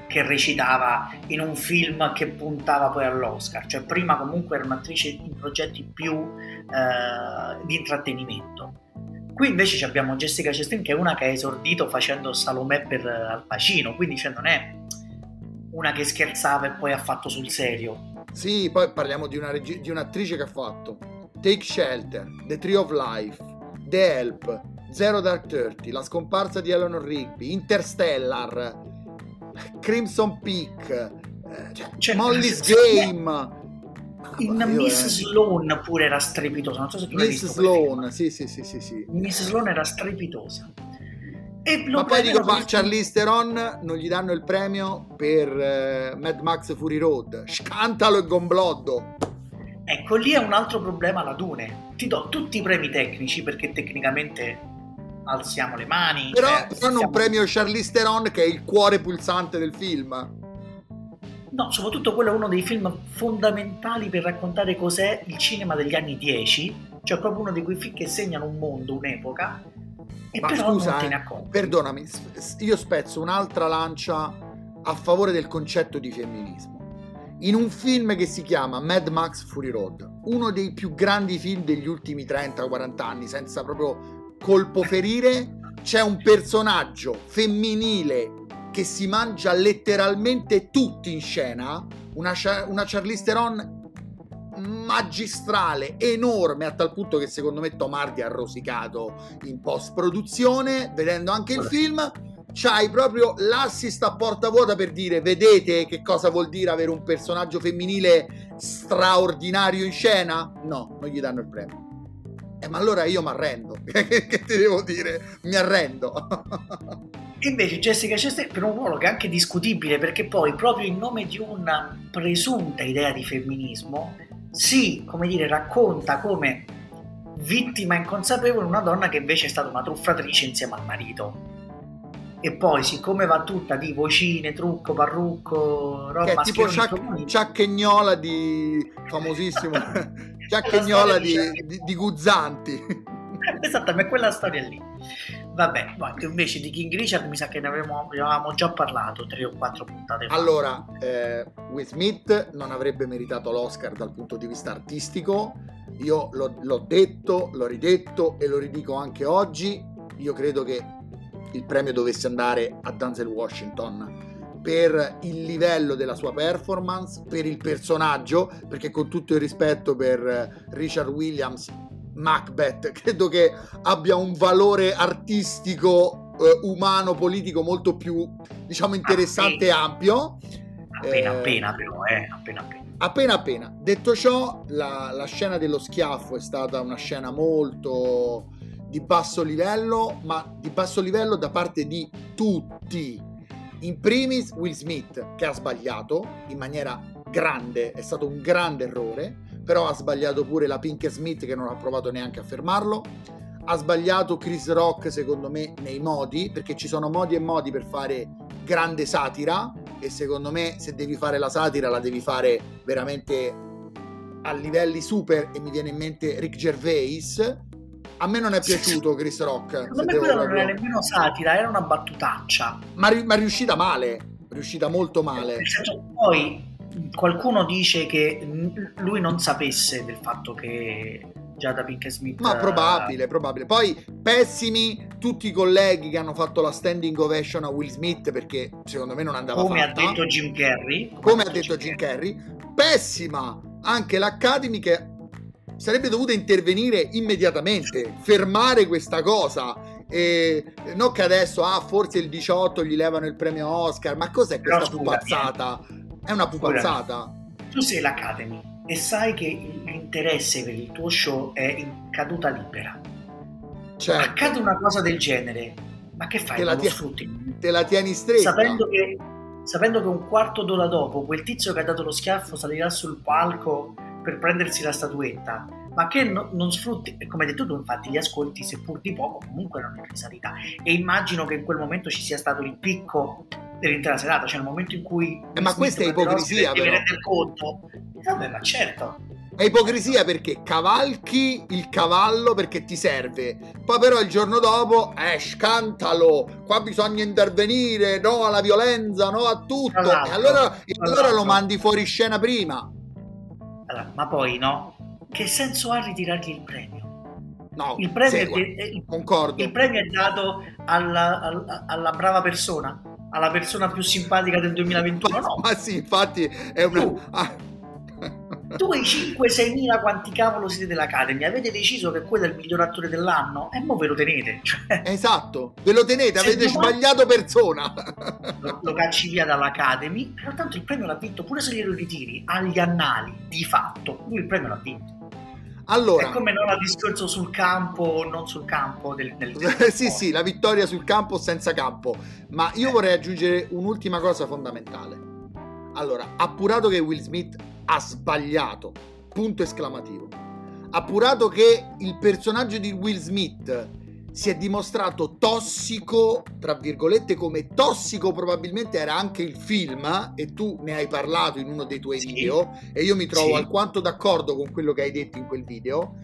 che recitava in un film che puntava poi all'Oscar, cioè prima comunque era un'attrice in progetti più eh, di intrattenimento. Qui invece abbiamo Jessica Chastain che è una che ha esordito facendo Salomè per eh, Al Pacino, quindi cioè, non è una che scherzava e poi ha fatto sul serio. Sì, poi parliamo di, una regi- di un'attrice che ha fatto Take Shelter, The Tree of Life, The Help, Zero Dark Thirty, La scomparsa di Eleanor Rigby, Interstellar, Crimson Peak, eh, cioè, Cioè, Molly's se- Game. In io Miss Sloan pure era strepitosa, non so se tu Miss. Sloan, sì, sì, sì, sì, sì. Miss Sloan era strepitosa. Ma poi dico, ma Charlize Theron non gli danno il premio per eh, Mad Max Fury Road. Scantalo e gombloddo. Ecco, lì è un altro problema la Dune. Ti do tutti i premi tecnici perché tecnicamente alziamo le mani. Però, cioè, però non premio Charlize Theron che è il cuore pulsante del film. No, soprattutto quello è uno dei film fondamentali per raccontare cos'è il cinema degli anni 10. Cioè proprio uno di quei film che segnano un mondo, un'epoca. E Ma scusa, eh. Perdonami, io spezzo un'altra lancia a favore del concetto di femminismo. In un film che si chiama Mad Max Fury Road, uno dei più grandi film degli ultimi 30-40 anni, senza proprio colpo ferire, c'è un personaggio femminile che si mangia letteralmente tutti in scena, una, una Charlize Theron magistrale, enorme, a tal punto che secondo me Tom Hardy ha rosicato in post produzione, vedendo anche il film. C'hai proprio l'assist a porta vuota per dire: vedete che cosa vuol dire avere un personaggio femminile straordinario in scena? No, non gli danno il premio. Eh, ma allora io mi arrendo. che ti devo dire? Mi arrendo. Invece Jessica Chastain per un ruolo che è anche discutibile perché poi proprio in nome di una presunta idea di femminismo si, come dire, racconta come vittima inconsapevole una donna che invece è stata una truffatrice insieme al marito. E poi, siccome va tutta di vocine, trucco, parrucco, roba che è tipo Ciac- Ciacchegnola di famosissimo Ciacchegnola di, di, di Guzzanti. Esattamente, quella storia lì. Vabbè, invece di King Richard mi sa che ne avevamo, ne avevamo già parlato tre o quattro puntate fa. Allora, eh, Will Smith non avrebbe meritato l'Oscar dal punto di vista artistico. Io l'ho, l'ho detto, l'ho ridetto e lo ridico anche oggi. Io credo che il premio dovesse andare a Denzel Washington per il livello della sua performance, per il personaggio, perché con tutto il rispetto per Richard Williams, Macbeth, credo che abbia un valore artistico, eh, umano, politico molto più, diciamo, interessante e ampio. appena eh, appena però, eh, appena appena. Appena appena. Detto ciò, la, la scena dello schiaffo è stata una scena molto di basso livello, ma di basso livello da parte di tutti. In primis Will Smith che ha sbagliato in maniera grande, è stato un grande errore, però ha sbagliato pure la Pink Smith che non ha provato neanche a fermarlo. Ha sbagliato Chris Rock secondo me nei modi, perché ci sono modi e modi per fare grande satira e secondo me se devi fare la satira la devi fare veramente a livelli super e mi viene in mente Rick Gervais a me non è piaciuto Chris Rock. Secondo me quella non era nemmeno satira, era una battutaccia. Ma, ma riuscita male, riuscita molto male. Poi qualcuno dice che lui non sapesse del fatto che Giada Pink Smith. Ma probabile, probabile. Poi pessimi tutti i colleghi che hanno fatto la standing ovation a Will Smith perché secondo me non andava come fatta. Ha detto Jim Carrey, come, come ha detto Jim Carrey. Pessima anche l'Academy che sarebbe dovuta intervenire immediatamente, fermare questa cosa. E non che adesso, ah, forse il 18 gli levano il premio Oscar, ma cos'è questa pupazzata? È una pupazzata. Tu sei l'Academy e sai che l'interesse per il tuo show è in caduta libera. Certo. Accade una cosa del genere, ma che fai? Te la, tie- te la tieni stretta. Sapendo che, sapendo che un quarto d'ora dopo quel tizio che ha dato lo schiaffo salirà sul palco per prendersi la statuetta, ma che no, non sfrutti, come hai detto tu, infatti gli ascolti, seppur di poco, comunque erano in risalita. E immagino che in quel momento ci sia stato il picco dell'intera serata, cioè il momento in cui... Eh, ma questa è ipocrisia, però. Deve conto. Vabbè, ma certo. È ipocrisia perché cavalchi il cavallo perché ti serve, poi però il giorno dopo, eh, scantalo, qua bisogna intervenire, no alla violenza, no a tutto, e allora, e allora lo mandi fuori scena prima. Allora, ma poi no, che senso ha ritirargli il premio? No, il premio, è, il, concordo. il premio è dato alla, alla, alla, brava persona, alla persona più simpatica del 2021. Ma, no. ma sì, infatti è una... Tu, ah. tu e i 5-6 mila quanti cavolo siete dell'Academy avete deciso che quello è il miglior attore dell'anno e mo ve lo tenete. Cioè, esatto, ve lo tenete, avete sbagliato persona. Lo, lo, cacci via dall'Academy, però tanto il premio l'ha vinto, pure se glielo ritiri agli annali, di fatto, lui il premio l'ha vinto. Allora, è come non ha discorso sul campo o non sul campo del, del, del sì sì la vittoria sul campo o senza campo. Ma io vorrei aggiungere un'ultima cosa fondamentale. Allora appurato che Will Smith ha sbagliato punto esclamativo. Appurato che il personaggio di Will Smith si è dimostrato tossico, tra virgolette, come tossico probabilmente era anche il film, e tu ne hai parlato in uno dei tuoi sì. video, e io mi trovo sì. alquanto d'accordo con quello che hai detto in quel video.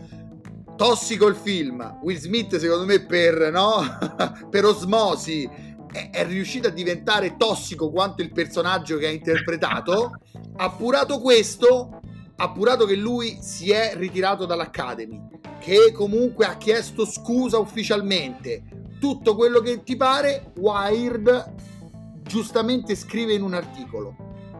Tossico il film, Will Smith secondo me per, no? per osmosi è, è riuscito a diventare tossico quanto il personaggio che ha interpretato. Appurato questo, appurato che lui si è ritirato dall'Academy, che comunque ha chiesto scusa ufficialmente, tutto quello che ti pare, Wired giustamente scrive in un articolo.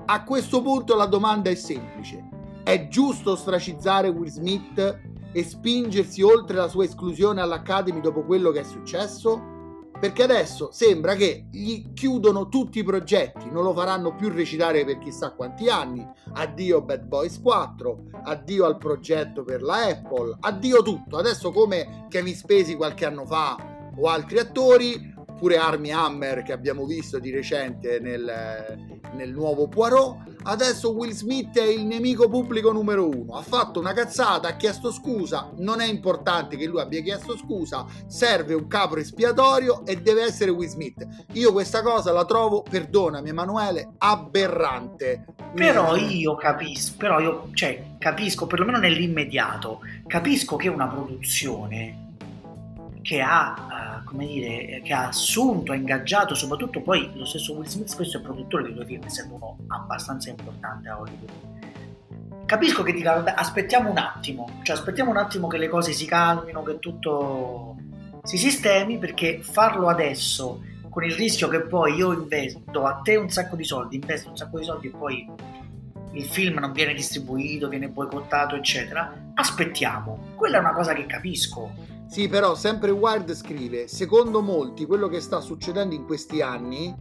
A questo punto la domanda è semplice. È giusto ostracizzare Will Smith e spingersi oltre la sua esclusione all'Academy dopo quello che è successo? Perché adesso sembra che gli chiudono tutti i progetti, non lo faranno più recitare per chissà quanti anni. Addio Bad Boys 4, addio al progetto per la Apple, addio tutto. Adesso come Kevin Spacey qualche anno fa o altri attori, pure Army Hammer che abbiamo visto di recente nel, nel nuovo Poirot. Adesso Will Smith è il nemico pubblico numero uno. Ha fatto una cazzata, ha chiesto scusa. Non è importante che lui abbia chiesto scusa. Serve un capo espiatorio e deve essere Will Smith. Io questa cosa la trovo, perdonami Emanuele, aberrante. Però io capisco, però io cioè, capisco, perlomeno nell'immediato, capisco che una produzione che ha, uh, dire, che ha assunto, ha ingaggiato, soprattutto poi lo stesso Will Smith spesso è produttore dei due film, essendo uno abbastanza importante a Hollywood. Capisco che dica, vabbè, aspettiamo un attimo, cioè aspettiamo un attimo che le cose si calmino, che tutto si sistemi, perché farlo adesso, con il rischio che poi io investo a te un sacco di soldi, investo un sacco di soldi e poi il film non viene distribuito, viene boicottato, eccetera, aspettiamo. Quella è una cosa che capisco sì, però sempre Wired scrive, secondo molti quello che sta succedendo in questi anni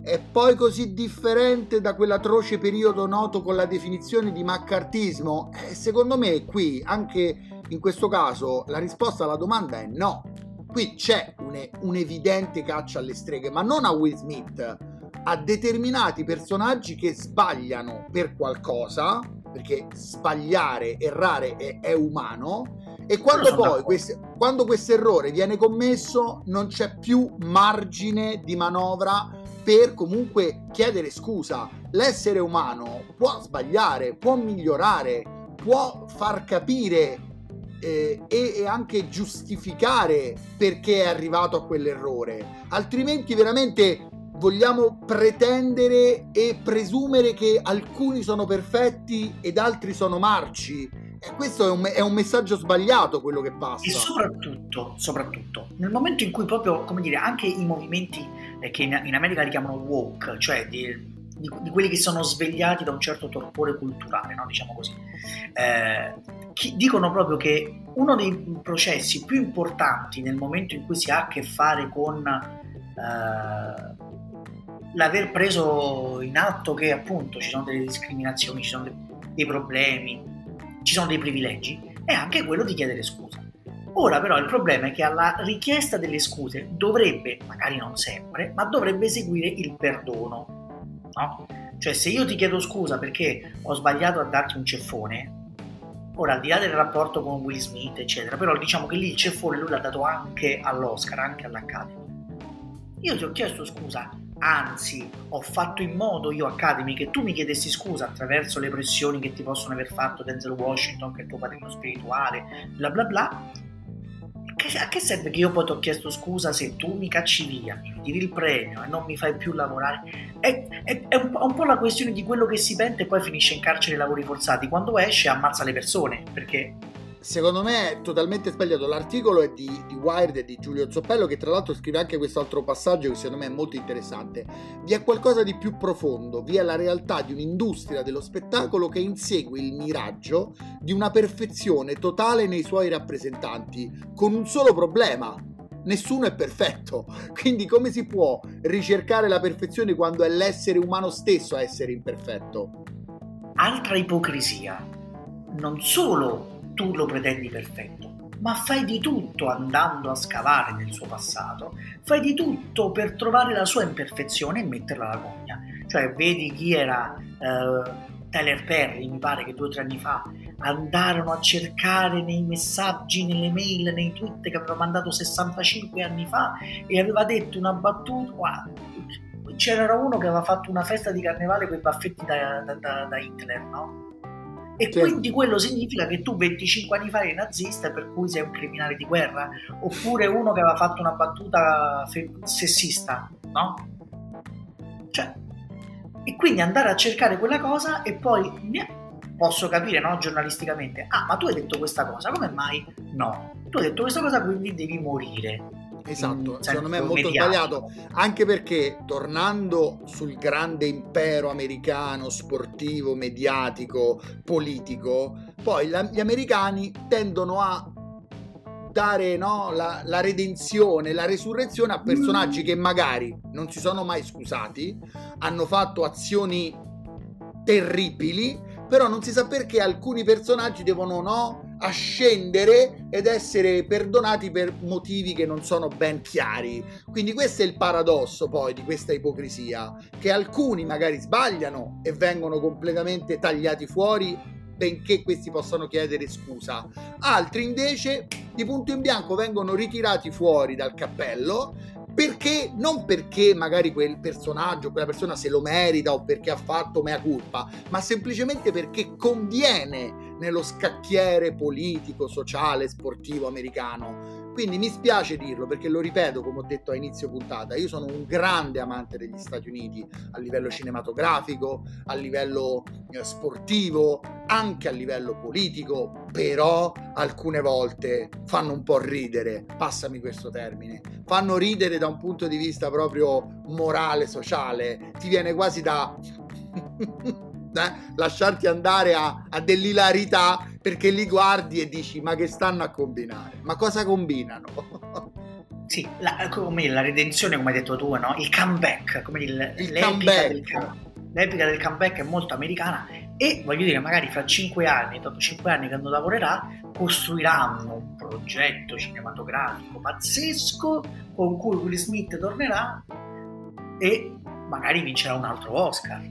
è poi così differente da quell'atroce periodo noto con la definizione di maccartismo? Eh, secondo me qui, anche in questo caso, la risposta alla domanda è no. qui c'è un, un'evidente caccia alle streghe, ma non a Will Smith, a determinati personaggi che sbagliano per qualcosa, perché sbagliare, errare è, è umano, e quando poi questo, quando questo errore viene commesso non c'è più margine di manovra per comunque chiedere scusa. L'essere umano può sbagliare, può migliorare, può far capire eh, e, anche giustificare perché è arrivato a quell'errore. Altrimenti veramente vogliamo pretendere e presumere che alcuni sono perfetti ed altri sono marci. E questo è un, è un, messaggio sbagliato quello che passa. E soprattutto, soprattutto, nel momento in cui proprio, come dire, anche i movimenti eh, che in, in, America li chiamano woke, cioè di, di, di, quelli che sono svegliati da un certo torpore culturale, no? diciamo così, eh, dicono proprio che uno dei processi più importanti nel momento in cui si ha a che fare con eh, l'aver preso in atto che appunto ci sono delle discriminazioni, ci sono dei, problemi, ci sono dei privilegi, è anche quello di chiedere scusa. Ora però il problema è che alla richiesta delle scuse dovrebbe, magari non sempre, ma dovrebbe seguire il perdono. No? Cioè se io ti chiedo scusa perché ho sbagliato a darti un ceffone, Ora, al di là del rapporto con Will Smith, eccetera, però diciamo che lì il ceffone lui l'ha dato anche all'Oscar, anche all'Academy. Io ti ho chiesto scusa, anzi, ho fatto in modo io Academy che tu mi chiedessi scusa attraverso le pressioni che ti possono aver fatto Denzel Washington, che è il tuo padrino spirituale, bla bla bla, a che serve che io poi ti ho chiesto scusa se tu mi cacci via, mi tiri il premio e non mi fai più lavorare? È, è, è un, un, po' la questione di quello che si pente e poi finisce in carcere ai lavori forzati. Quando esce ammazza le persone, perché secondo me è totalmente sbagliato. L'articolo è di, di, Wired e di Giulio Zoppello, che tra l'altro scrive anche quest'altro passaggio che secondo me è molto interessante. Vi è qualcosa di più profondo, vi è la realtà di un'industria dello spettacolo che insegue il miraggio di una perfezione totale nei suoi rappresentanti, con un solo problema. Nessuno è perfetto, quindi come si può ricercare la perfezione quando è l'essere umano stesso a essere imperfetto? Altra ipocrisia. Non solo tu lo pretendi perfetto, ma fai di tutto andando a scavare nel suo passato, fai di tutto per trovare la sua imperfezione e metterla alla gogna. Cioè, vedi chi era eh, Tyler Perry, mi pare che due o tre anni fa andarono a cercare nei messaggi, nelle mail, nei tweet che aveva mandato 65 anni fa e aveva detto una battuta. C'era uno che aveva fatto una festa di carnevale con i baffetti da, da, da, da Hitler, no? E sì. quindi quello significa che tu 25 anni fa eri nazista per cui sei un criminale di guerra, oppure uno che aveva fatto una battuta fe- sessista, no? Cioè, e quindi andare a cercare quella cosa e poi posso capire, no, giornalisticamente, ah, ma tu hai detto questa cosa, come mai? No, tu hai detto questa cosa, quindi devi morire. Esatto, secondo me è molto mediatico. sbagliato, anche perché tornando sul grande impero americano, sportivo, mediatico, politico, poi la, gli americani tendono a dare no, la, la, redenzione, la resurrezione a personaggi che magari non si sono mai scusati, hanno fatto azioni terribili, però non si sa perché alcuni personaggi devono no, ascendere ed essere perdonati per motivi che non sono ben chiari. Quindi questo è il paradosso poi di questa ipocrisia, che alcuni magari sbagliano e vengono completamente tagliati fuori benché questi possano chiedere scusa. Altri invece di punto in bianco vengono ritirati fuori dal cappello perché non perché magari quel personaggio, quella persona se lo merita o perché ha fatto mea culpa, ma semplicemente perché conviene nello scacchiere politico, sociale, sportivo americano. Quindi mi spiace dirlo perché lo ripeto, come ho detto a inizio puntata, io sono un grande amante degli Stati Uniti a livello cinematografico, a livello eh, sportivo, anche a livello politico, però alcune volte fanno un po' ridere, passami questo termine, fanno ridere da un punto di vista proprio morale, sociale, ti viene quasi da eh, lasciarti andare a, a dell'ilarità perché li guardi e dici ma che stanno a combinare? Ma cosa combinano? Sì, la, come la redenzione, come hai detto tu, no? il comeback, come il, il l'epica, comeback. Del, l'epica del comeback è molto americana e voglio dire, magari fra cinque anni, dopo cinque anni che non lavorerà, costruiranno un progetto cinematografico pazzesco con cui Will Smith tornerà e magari vincerà un altro Oscar.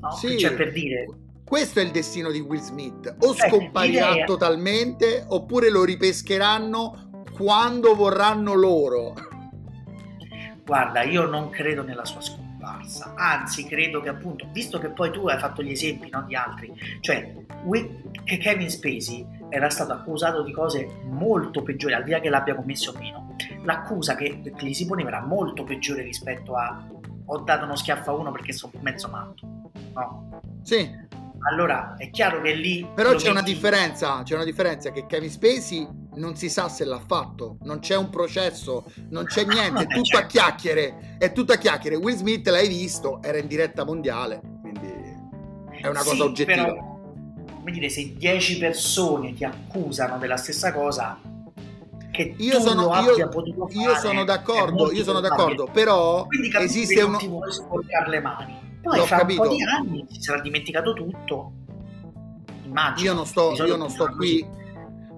No? Sì. Cioè per dire, Questo è il destino di Will Smith. O Eh, scomparirà l'idea- totalmente oppure lo ripescheranno quando vorranno loro. Guarda, io non credo nella sua scomparsa, anzi credo che appunto, visto che poi tu hai fatto gli esempi no, di altri, cioè che Kevin Spacey era stato accusato di cose molto peggiori, al di là che l'abbia commesso o meno, l'accusa che gli si poneva era molto peggiore rispetto a ho dato uno schiaffo a uno perché sono mezzo matto, no? Sì, Allora è chiaro che lì... però c'è una differenza, c'è una differenza che Kevin Spacey non si sa se l'ha fatto, non c'è un processo, non c'è niente, è Eh, tutto a certo. chiacchiere, è tutto a chiacchiere. Will Smith l'hai visto, era in diretta mondiale, quindi è una cosa Sì, oggettiva. Però, come dire, se 10 persone ti accusano della stessa cosa, che Io tu sono- io- potuto fare, Io sono d'accordo, io sono d'accordo, però esiste che non ti vuoi sporcare le mani. Poi L'ho fra capito. un po' di anni si sarà dimenticato tutto. Immagino. Io non sto, io non sto così. qui,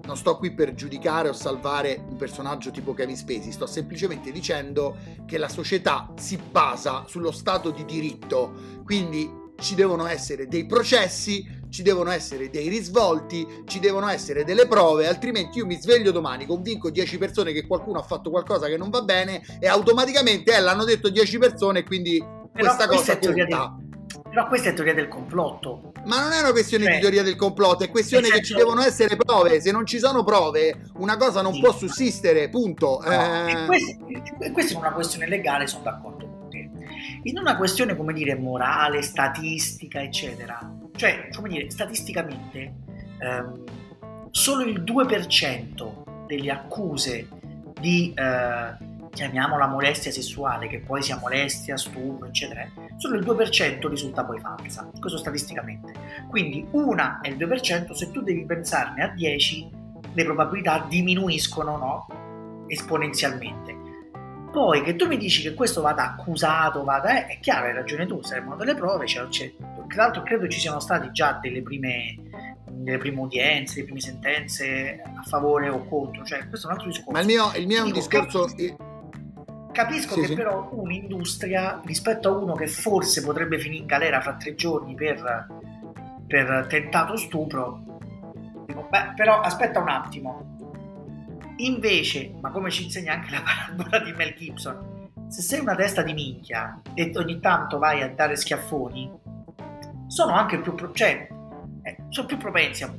non sto qui per giudicare o salvare un personaggio tipo Kevin Spacey, sto semplicemente dicendo che la società si basa sullo stato di diritto, quindi ci devono essere dei processi, ci devono essere dei risvolti, ci devono essere delle prove, altrimenti io mi sveglio domani, convinco 10 persone che qualcuno ha fatto qualcosa che non va bene e automaticamente eh, l'hanno detto 10 persone e quindi Però questa cosa è teoria conta. del- Però questa è teoria del complotto. Ma non è una questione Cioè, di teoria del complotto, è questione nel che ci senso- devono essere prove. Se non ci sono prove, una cosa non Sì. può sussistere, punto. No, Eh, e questa, questa è una questione legale, sono d'accordo. In una questione, come dire, morale, statistica, eccetera, cioè, come dire, statisticamente, ehm, solo il 2% delle accuse di, eh, chiamiamola molestia sessuale, che poi sia molestia, stupro, eccetera, solo il 2% risulta poi falsa, questo statisticamente. Quindi una è il 2%, se tu devi pensarne a 10, le probabilità diminuiscono, no? Esponenzialmente. Poi che tu mi dici che questo vada accusato, vada, eh, è chiaro, hai ragione tu, saranno delle prove, c'è, c'è- tra l'altro credo ci siano state già delle prime, delle prime udienze, le prime sentenze a favore o contro, cioè questo è un altro discorso. Ma il mio, il mio è un Dico, discorso. capisco- Capisco Sì, che sì. però un'industria rispetto a uno che forse potrebbe finire in galera fra tre giorni per, per tentato stupro, dico, beh, però aspetta un attimo. Invece, ma come ci insegna anche la parabola di Mel Gibson, se sei una testa di minchia e ogni tanto vai a dare schiaffoni, sono anche più, pro- cioè, eh, sono più propensi a,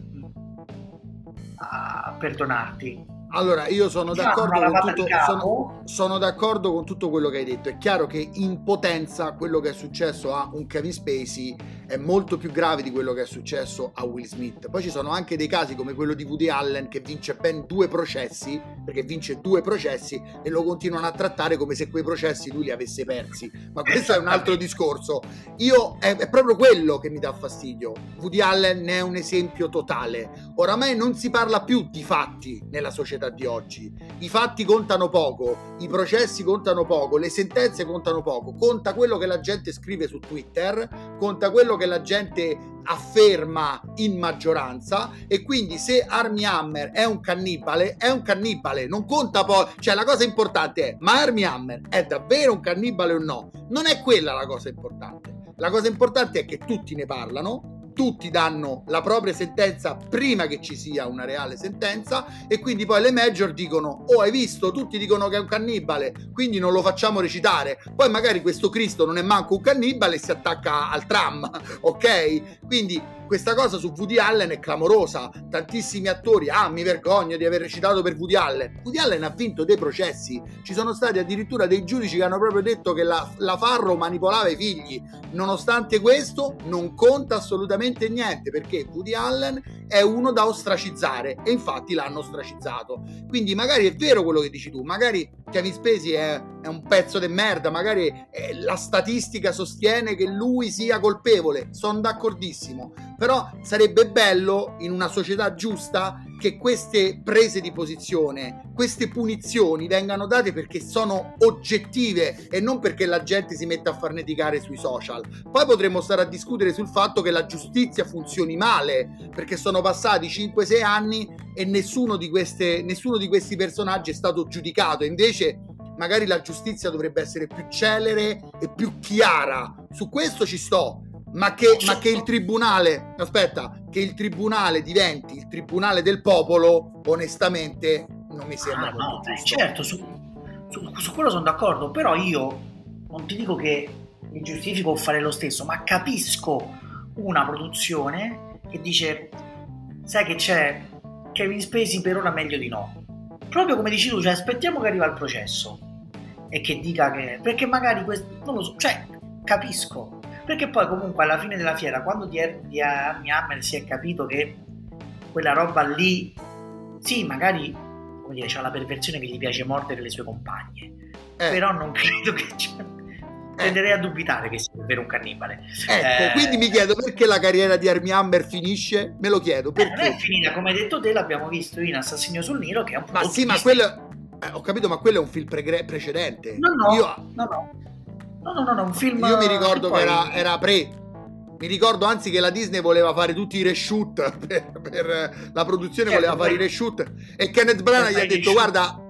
a perdonarti. Allora, io sono fanno d'accordo tutto. Sono, sono d'accordo con tutto quello che hai detto. È chiaro che in potenza quello che è successo a un Kevin Spacey è molto più grave di quello che è successo a Will Smith. Poi ci sono anche dei casi come quello di Woody Allen che vince ben due processi, perché vince due processi e lo continuano a trattare come se quei processi lui li avesse persi. Ma questo è un altro discorso. Io è, è proprio quello che mi dà fastidio. Woody Allen ne è un esempio totale. Oramai non si parla più di fatti nella società di oggi. I fatti contano poco, i processi contano poco, le sentenze contano poco. Conta quello che la gente scrive su Twitter, conta quello che la gente afferma in maggioranza e quindi se Army Hammer è un cannibale, è un cannibale, non conta poi, cioè la cosa importante è ma Army Hammer è davvero un cannibale o no? Non è quella la cosa importante. La cosa importante è che tutti ne parlano, tutti danno la propria sentenza prima che ci sia una reale sentenza e quindi poi le major dicono oh hai visto? Tutti dicono che è un cannibale quindi non lo facciamo recitare. Poi magari questo Cristo non è manco un cannibale e si attacca al tram ok? Quindi questa cosa su Woody Allen è clamorosa. Tantissimi attori ah mi vergogno di aver recitato per Woody Allen. Woody Allen ha vinto dei processi. Ci sono stati addirittura dei giudici che hanno proprio detto che la, la Farro manipolava i figli. Nonostante questo non conta assolutamente niente perché Woody Allen è uno da ostracizzare e infatti l'hanno ostracizzato. Quindi magari è vero quello che dici tu magari Kevin Spacey è, è un pezzo di merda magari eh, la statistica sostiene che lui sia colpevole sono d'accordissimo però sarebbe bello in una società giusta che queste prese di posizione, queste punizioni vengano date perché sono oggettive e non perché la gente si metta a farneticare sui social. Poi potremmo stare a discutere sul fatto che la giustizia funzioni male, perché sono passati 5-6 anni e nessuno di, queste, nessuno di questi personaggi è stato giudicato. Invece magari la giustizia dovrebbe essere più celere e più chiara. Su questo ci sto. Ma che, ma che, il tribunale, aspetta, che il tribunale diventi il tribunale del popolo, onestamente non mi sembra ah, no, eh, certo, su, su, su, quello sono d'accordo, però io non ti dico che mi giustifico fare lo stesso, ma capisco una produzione che dice, sai che c'è, Kevin Spacey per ora meglio di no. Proprio come dici tu, cioè aspettiamo che arriva il processo e che dica che... Perché magari questo... Non lo so, cioè capisco. Perché poi comunque alla fine della fiera, quando di, di Army Hammer si è capito che quella roba lì, sì, magari come dire, c'ha la perversione che gli piace mordere le sue compagne. Eh. Però non credo che... Cioè, tenderei a dubitare che sia davvero un cannibale. Ecco, eh, quindi mi chiedo perché la carriera di Army Hammer finisce? Me lo chiedo. Perché? Eh, è finita, come hai detto te, l'abbiamo visto in Assassino sul Nilo, che è un po'... Ma sì, ma quello eh, ho capito, ma quello è un film pre- precedente. No, no, Io... no, no. No, no, no, no, un film... Io mi ricordo che, poi... era, era pre. Mi ricordo anzi che la Disney voleva fare tutti i reshoot per, per la produzione, certo, voleva fare i reshoot e Kenneth Branagh gli ha detto guarda,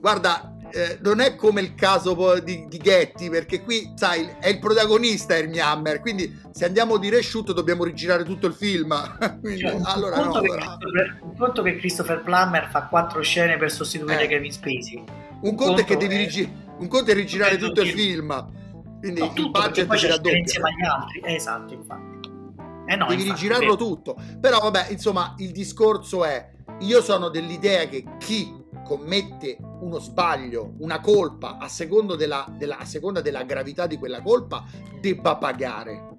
guarda, eh, non è come il caso di, di, Getty, perché qui, sai, è il protagonista Hermie Hammer, quindi se andiamo di reshoot dobbiamo rigirare tutto il film. quindi, cioè, allora, un, conto no, allora... un conto che Christopher Plummer fa quattro scene per sostituire eh. Kevin Spacey. Un, un conto, è che devi rigi- un conto è rigirare tutto il film. Quindi no, il budget si raddoppia. insieme agli altri. Esatto, infatti. Eh no, devi infatti, rigirarlo tutto. Però vabbè, insomma, il discorso è io sono dell'idea che chi commette uno sbaglio, una colpa, a seconda della, della, a seconda della gravità di quella colpa, debba pagare.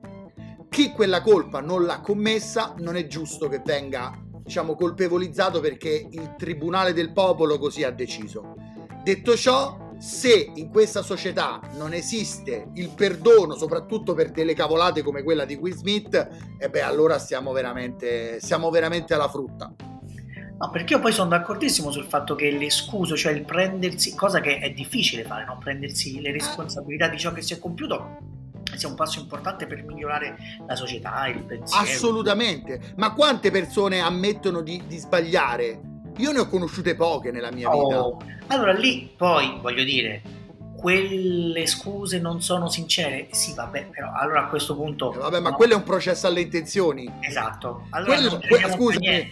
Chi quella colpa non l'ha commessa non è giusto che venga, diciamo, colpevolizzato perché il tribunale del popolo così ha deciso. Detto ciò, se in questa società non esiste il perdono, soprattutto per delle cavolate come quella di Will Smith, e eh beh, allora stiamo veramente, siamo veramente alla frutta. No, perché io poi sono d'accordissimo sul fatto che le scuse, cioè il prendersi, cosa che è difficile fare, no? prendersi le responsabilità di ciò che si è compiuto, sia un passo importante per migliorare la società, il pensiero. Assolutamente, ma quante persone ammettono di, di sbagliare? Io ne ho conosciute poche nella mia oh. vita. Allora lì poi, voglio dire, quelle scuse non sono sincere? Sì, vabbè, però allora a questo punto... Eh, vabbè, ma no. quello è un processo alle intenzioni. Esatto. Allora quello, que- scusami,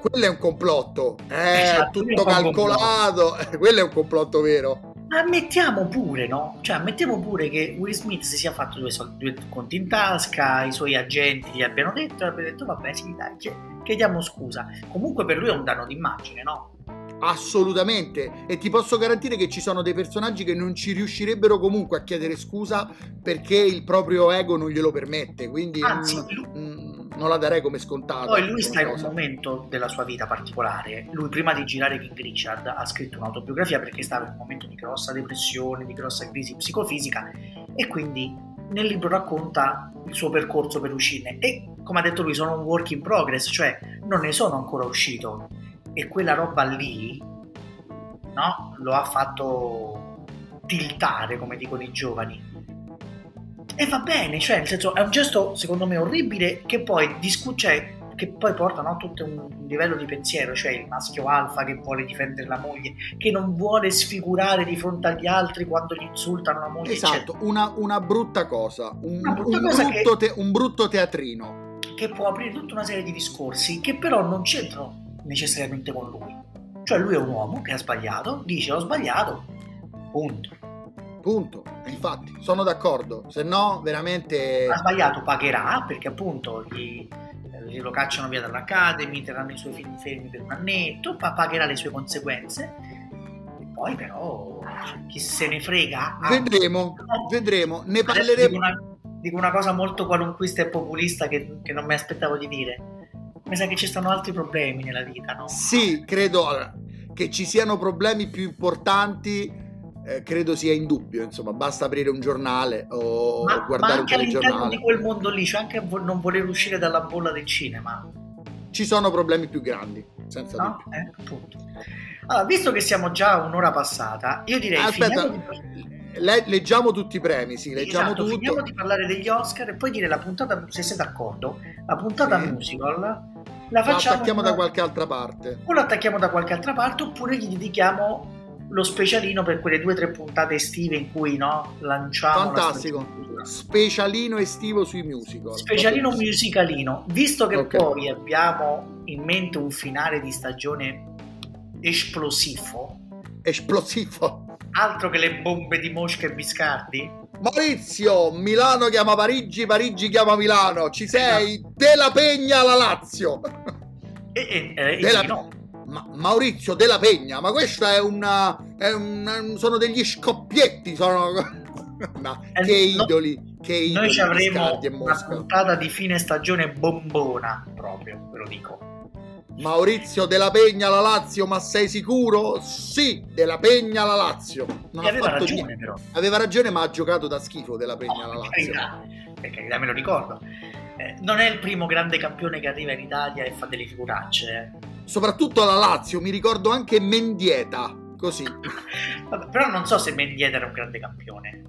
quello è un complotto, è esatto, tutto calcolato, quello è un complotto vero. Ammettiamo pure, no? Cioè, ammettiamo pure che Will Smith si sia fatto due, soldi, due conti in tasca, i suoi agenti gli abbiano detto, e abbia detto, vabbè, sì, dai, chiediamo scusa. Comunque per lui è un danno d'immagine, no? Assolutamente, e ti posso garantire che ci sono dei personaggi che non ci riuscirebbero comunque a chiedere scusa perché il proprio ego non glielo permette, quindi Anzi, mm, mm, non la darei come scontata. Poi lui sta in un momento della sua vita particolare, lui prima di girare King Richard ha scritto un'autobiografia perché stava in un momento di grossa depressione, di grossa crisi psicofisica e quindi nel libro racconta il suo percorso per uscirne e come ha detto lui sono un work in progress, cioè non ne sono ancora uscito e quella roba lì no, lo ha fatto tiltare, come dicono i giovani. E va bene, cioè, nel senso, è un gesto secondo me orribile che poi discu- cioè, che poi porta no, tutto un livello di pensiero, cioè il maschio alfa che vuole difendere la moglie, che non vuole sfigurare di fronte agli altri quando gli insultano la moglie. Esatto, una, una, brutta cosa, un, brutta un, cosa brutto che, te, un brutto teatrino. Che può aprire tutta una serie di discorsi che però non c'entrano necessariamente con lui. Cioè lui è un uomo che ha sbagliato, dice ho sbagliato, punto. Punto, infatti sono d'accordo, se no veramente... Ha sbagliato, pagherà perché appunto gli, lo cacciano via dall'Academy, terranno i suoi film fermi per un annetto, pagherà le sue conseguenze e poi però chi se ne frega. Ah, vedremo, vedremo, ne parleremo. Dico una, dico una, cosa molto qualunquista e populista che, che non mi aspettavo di dire mi sa che ci stanno altri problemi nella vita, no? Sì, credo che ci siano problemi più importanti. Eh, credo sia indubbio, insomma, basta aprire un giornale o ma, guardare ma un telegiornale. di quel mondo lì c'è anche non voler uscire dalla bolla del cinema. Ci sono problemi più grandi. senza no? Eh, appunto. Allora, visto che siamo già un'ora passata, io direi Aspetta, di... le, leggiamo tutti i premi, sì, leggiamo esatto, tutto. Finiamo di parlare degli Oscar e poi dire la puntata, se sei d'accordo, la puntata sì. musical la facciamo... Lo attacchiamo da qualche altra parte. O lo attacchiamo da qualche altra parte oppure gli dedichiamo lo specialino per quelle due o tre puntate estive in cui no, lanciamo fantastico. specialino estivo sui musical. Specialino musicalino. Visto che okay. poi abbiamo in mente un finale di stagione esplosivo. Esplosivo. Altro che le bombe di Mosca e Biscardi? Maurizio Milano chiama Parigi Parigi chiama Milano. Ci sei? Della Pegna alla Lazio. E, e, e della... no ma Maurizio della Pegna, ma questa è una, è una sono degli scoppietti, sono no, eh, che idoli, che idoli. Noi ci avremo una puntata di fine stagione bombona, proprio, ve lo dico. Maurizio della Pegna alla Lazio, ma sei sicuro? Sì, della Pegna alla Lazio. Non ha aveva ragione, niente. però. Aveva ragione, ma ha giocato da schifo della Pegna alla Lazio. Per carità, me lo ricordo. Eh, non è il primo grande campione che arriva in Italia e fa delle figuracce. Eh soprattutto alla Lazio, mi ricordo anche Mendieta, così. Vabbè, però non so se Mendieta era un grande campione.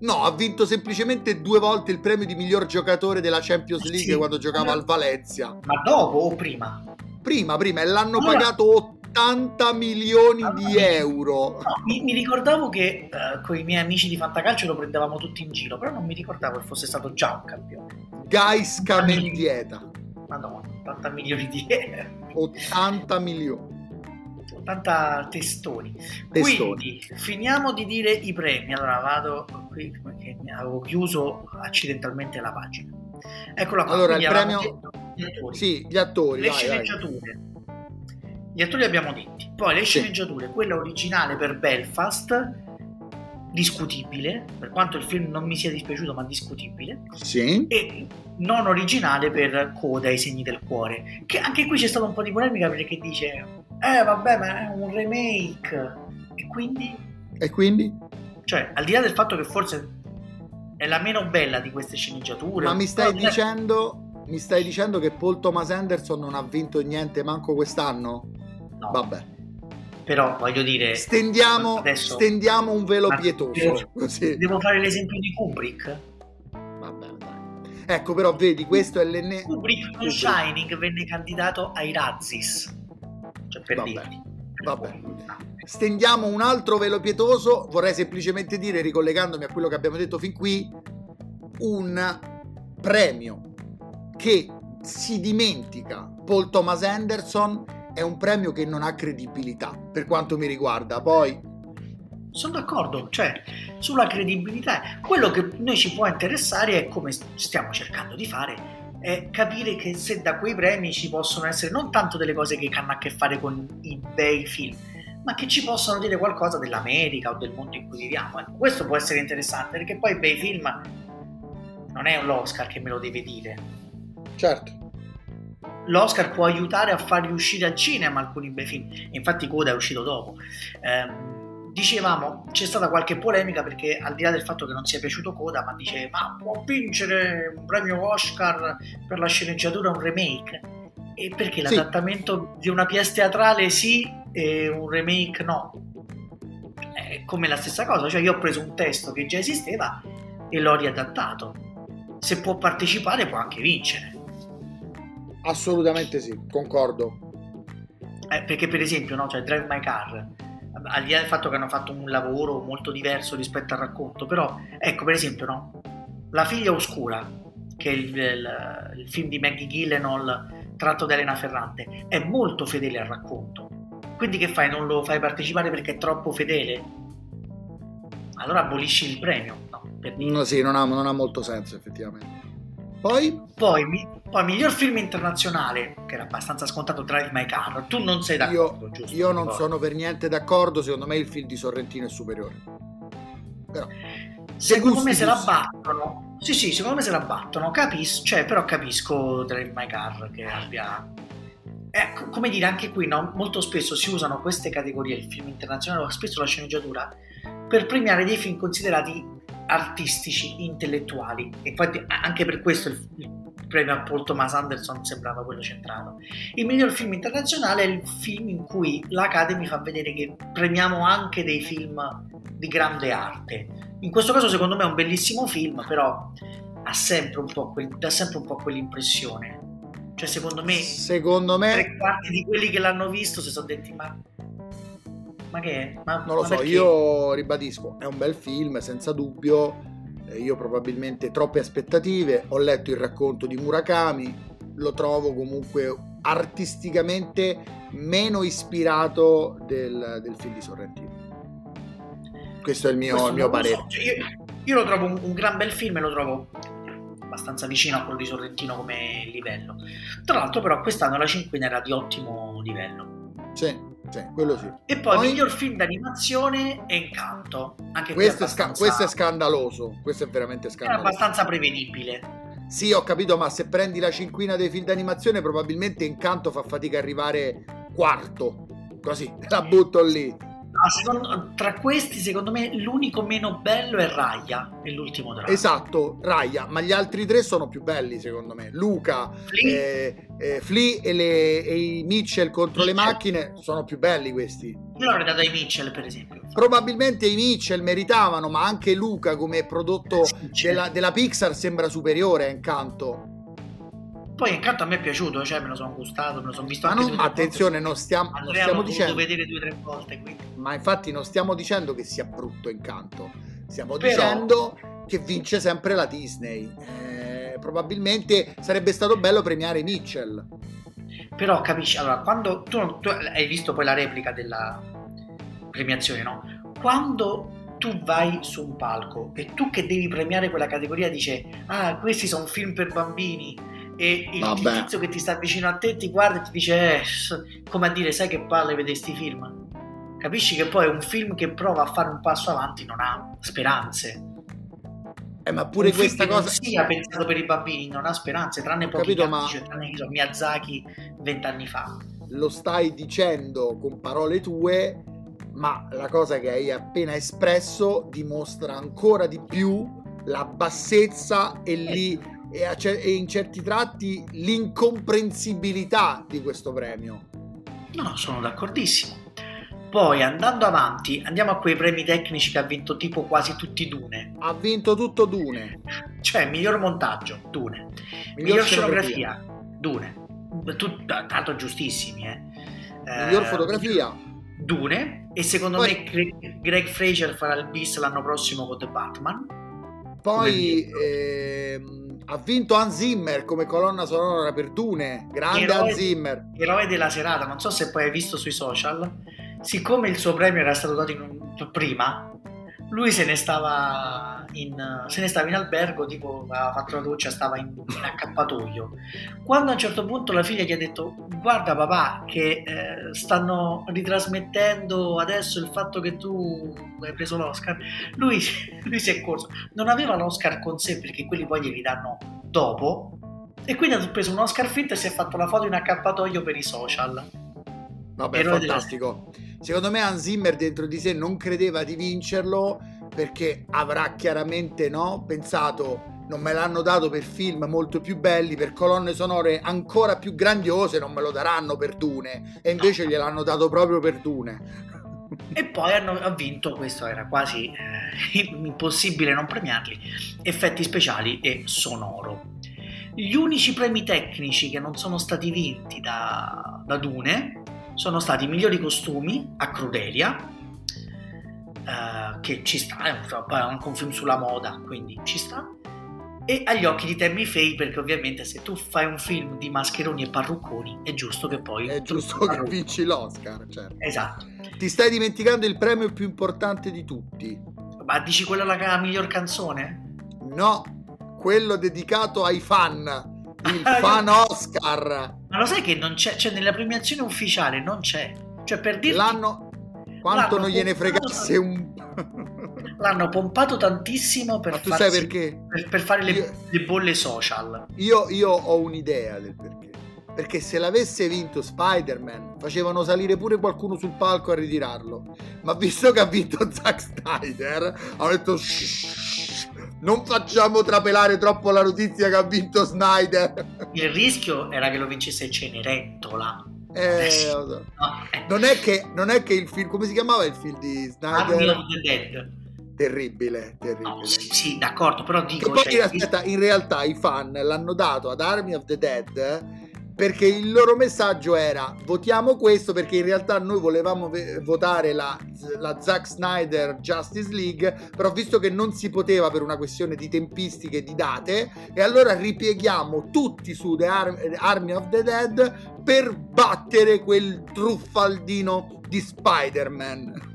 No, ha vinto semplicemente due volte il premio di miglior giocatore della Champions League sì, quando giocava ma... al Valencia. Ma dopo o prima? Prima, prima, e l'hanno allora... pagato 80 milioni allora, di euro. No, mi, mi, ricordavo che uh, con i miei amici di Fantacalcio lo prendevamo tutti in giro, però non mi ricordavo che fosse stato già un campione. Gaisca Mendieta. Madonna, 80 milioni di euro. 80 milioni. 80 testoni. testoni. Quindi finiamo di dire i premi. Allora vado qui perché avevo chiuso accidentalmente la pagina. Eccola qua. Allora il premio gli attori. Sì, gli attori. Le vai, sceneggiature. Vai. Gli attori li abbiamo detti. Poi le sceneggiature, sì. quella originale per Belfast discutibile, per quanto il film non mi sia dispiaciuto, ma discutibile. Sì. E non originale per Coda i segni del cuore. Che anche qui c'è stata un po' di polemica perché dice "Eh, vabbè, ma è un remake". E quindi E quindi? Cioè, al di là del fatto che forse è la meno bella di queste sceneggiature. Ma mi stai dicendo mi stai dicendo che Paul Thomas Anderson non ha vinto niente manco quest'anno? No. Vabbè però voglio dire stendiamo, adesso, stendiamo un velo pietoso devo, devo, fare l'esempio di Kubrick ecco però vedi questo è l'enne Kubrick con Shining venne candidato ai Razzis cioè per vabbè, dirti. vabbè. Stendiamo un altro velo pietoso. Vorrei semplicemente dire ricollegandomi a quello che abbiamo detto fin qui un premio che si dimentica Paul Thomas Anderson. È un premio che non ha credibilità per quanto mi riguarda. Poi sono d'accordo, cioè sulla credibilità, quello che noi ci può interessare è come stiamo cercando di fare, è capire che se da quei premi ci possono essere non tanto delle cose che hanno a che fare con i bei film, ma che ci possono dire qualcosa dell'America o del mondo in cui viviamo. Ecco, questo può essere interessante perché poi bei film non è l'Oscar che me lo deve dire. Certo l'Oscar può aiutare a far riuscire al cinema alcuni bei film. Infatti Coda è uscito dopo. Eh, dicevamo, c'è stata qualche polemica perché al di là del fatto che non sia piaciuto Coda, ma dice ma può vincere un premio Oscar per la sceneggiatura un remake? E perché sì. l'adattamento di una pièce teatrale sì e un remake no? È come la stessa cosa, cioè io ho preso un testo che già esisteva e l'ho riadattato. Se può partecipare può anche vincere. Assolutamente sì, concordo. Eh, perché per esempio, no, cioè Drive My Car, al di là del fatto che hanno fatto un lavoro molto diverso rispetto al racconto, però ecco per esempio, no, La figlia oscura, che è il, il, il film di Maggie Gyllenhaal tratto da Elena Ferrante, è molto fedele al racconto. Quindi che fai? Non lo fai partecipare perché è troppo fedele? Allora abolisci il premio, no? Per no sì, non ha, non ha molto senso effettivamente. Poi? Poi, poi, miglior film internazionale, che era abbastanza scontato, Drive My Car. Tu non sei d'accordo, io, giusto? Io non sono per niente d'accordo. Secondo me il film di Sorrentino è superiore. Però, secondo me se la battono. Sì, sì, secondo me se la battono. Capisco, cioè, però capisco Drive My Car che abbia. Ecco, come dire, anche qui no? molto spesso si usano queste categorie, il film internazionale spesso la sceneggiatura, per premiare dei film considerati artistici, intellettuali. Infatti, anche per questo il, il premio a Paul Thomas Anderson sembrava quello centrato. Il miglior film internazionale è il film in cui l'Academy fa vedere che premiamo anche dei film di grande arte. In questo caso, secondo me, è un bellissimo film, però ha sempre un po' quel, dà sempre un po' quell'impressione. Cioè, secondo me, secondo me, tre quarti di quelli che l'hanno visto si sono detti: Ma ma che è? Ma, non lo so, perché? io ribadisco, è un bel film, senza dubbio. Eh, io probabilmente troppe aspettative. Ho letto il racconto di Murakami, lo trovo comunque artisticamente meno ispirato del, del film di Sorrentino. Questo è il mio, il mio parere. So. Cioè, io, io, lo trovo un, un, gran bel film e lo trovo abbastanza vicino a quello di Sorrentino come livello. Tra l'altro, però, quest'anno la cinquina era di ottimo livello. Sì. Sì, quello sì. E poi, poi miglior film d'animazione è Incanto. Anche questo, è sca- questo è scandaloso. Questo è veramente scandaloso. È abbastanza prevedibile. Sì, ho capito, ma se prendi la cinquina dei film d'animazione, probabilmente Incanto fa fatica a arrivare quarto. Così, la butto lì. Ah, secondo, tra questi, secondo me, l'unico meno bello è Raya, è l'ultimo dramma. Esatto, Raya, ma gli altri tre sono più belli, secondo me. Luca, Flea, eh, eh, Flea e, le, e, i Mitchell contro Mitchell. le macchine sono più belli questi. Io l'avrei dato ai Mitchell, per esempio. Probabilmente i Mitchell meritavano, ma anche Luca come prodotto della, della Pixar sembra superiore a Incanto. Poi incanto a me è piaciuto, cioè me lo sono gustato, me lo sono visto ma anche non, attenzione, non stiamo, non stiamo dicendo vedere due o tre volte, quindi. Ma infatti non stiamo dicendo che sia brutto incanto. Stiamo Però... dicendo che vince sempre la Disney. Eh, probabilmente sarebbe stato bello premiare Mitchell. Però capisci, allora, quando tu, tu hai visto poi la replica della premiazione, no? Quando tu vai su un palco e tu che devi premiare quella categoria dice ah questi sono film per bambini e il Vabbè. tizio che ti sta vicino a te ti guarda e ti dice eh, come a dire sai che palle vedere questi film capisci che poi un film che prova a fare un passo avanti non ha speranze eh, ma pure un questa cosa. Non sia pensato per i bambini, non ha speranze, tranne pochi capito, ma... cioè, tranne so, Miyazaki vent'anni fa. Lo stai dicendo con parole tue, ma la cosa che hai appena espresso dimostra ancora di più la bassezza e lì e, a, e in certi tratti l'incomprensibilità di questo premio. No, sono d'accordissimo. Poi andando avanti, andiamo a quei premi tecnici che ha vinto tipo quasi tutti Dune. Ha vinto tutto Dune. Cioè, miglior montaggio, Dune. Miglior, miglior scenografia, scenografia, Dune. Tut, tanto giustissimi, eh. Miglior eh, fotografia. Dune. E secondo Poi... me Greg, Greg Fraser farà il bis l'anno prossimo con The Batman. Poi ehm, ha vinto Hans Zimmer come colonna sonora per Dune. Grande eroe, Hans Zimmer. Eroe della serata. Non so se poi hai visto sui social. Siccome il suo premio era stato dato in, prima, lui se ne stava in, se ne stava in albergo, tipo aveva fatto la doccia, stava in, in, accappatoio. Quando a un certo punto la figlia gli ha detto: Guarda, papà, che eh, stanno ritrasmettendo adesso il fatto che tu hai preso l'Oscar, lui, lui si è corso. Non aveva l'Oscar con sé perché quelli poi glieli danno dopo. E quindi ha preso un Oscar finto e si è fatto la foto in accappatoio per i social. Vabbè, è fantastico. Della Secondo me Hans Zimmer dentro di sé non credeva di vincerlo perché avrà chiaramente no, pensato non me l'hanno dato per film molto più belli, per colonne sonore ancora più grandiose, non me lo daranno per Dune e invece no. gliel'hanno dato proprio per Dune. E poi hanno vinto, questo era quasi eh, impossibile non premiarli, effetti speciali e sonoro. Gli unici premi tecnici che non sono stati vinti da, da Dune sono stati i migliori costumi a Crudelia, eh, che ci sta, è un, anche un film sulla moda, quindi ci sta, e agli occhi di Tammy Faye perché ovviamente se tu fai un film di mascheroni e parrucconi è giusto che poi è giusto che vinci l'Oscar certo. esatto ti stai dimenticando il premio più importante di tutti ma dici quello la miglior canzone? no quello dedicato ai fan il fan Oscar. Ma lo sai che non c'è, cioè nella premiazione ufficiale non c'è. Cioè per dirti... L'anno... Quanto l'anno non gliene fregasse un... L'hanno pompato tantissimo per, Ma tu sai perché? per, per fare le, io... le, bolle social. Io, io ho un'idea del perché. perché se l'avesse vinto Spider-Man facevano salire pure qualcuno sul palco a ritirarlo. Ma visto che ha vinto Zack Snyder, hanno detto Shh, non facciamo trapelare troppo la notizia che ha vinto Snyder. Il rischio era che lo vincesse Cenerentola. Eh, so. no. non, è che, non è che il film, come si chiamava il film di Snyder? Army of the Dead. Terribile, terribile. No, sì, sì, d'accordo, però dico... Che poi, cioè, aspetta, in realtà i fan l'hanno dato ad Army of the Dead perché il loro messaggio era votiamo questo perché in realtà noi volevamo votare la, la Zack Snyder Justice League però visto che non si poteva per una questione di tempistiche e di date e allora ripieghiamo tutti su The Ar- Army of the Dead per battere quel truffaldino di Spider-Man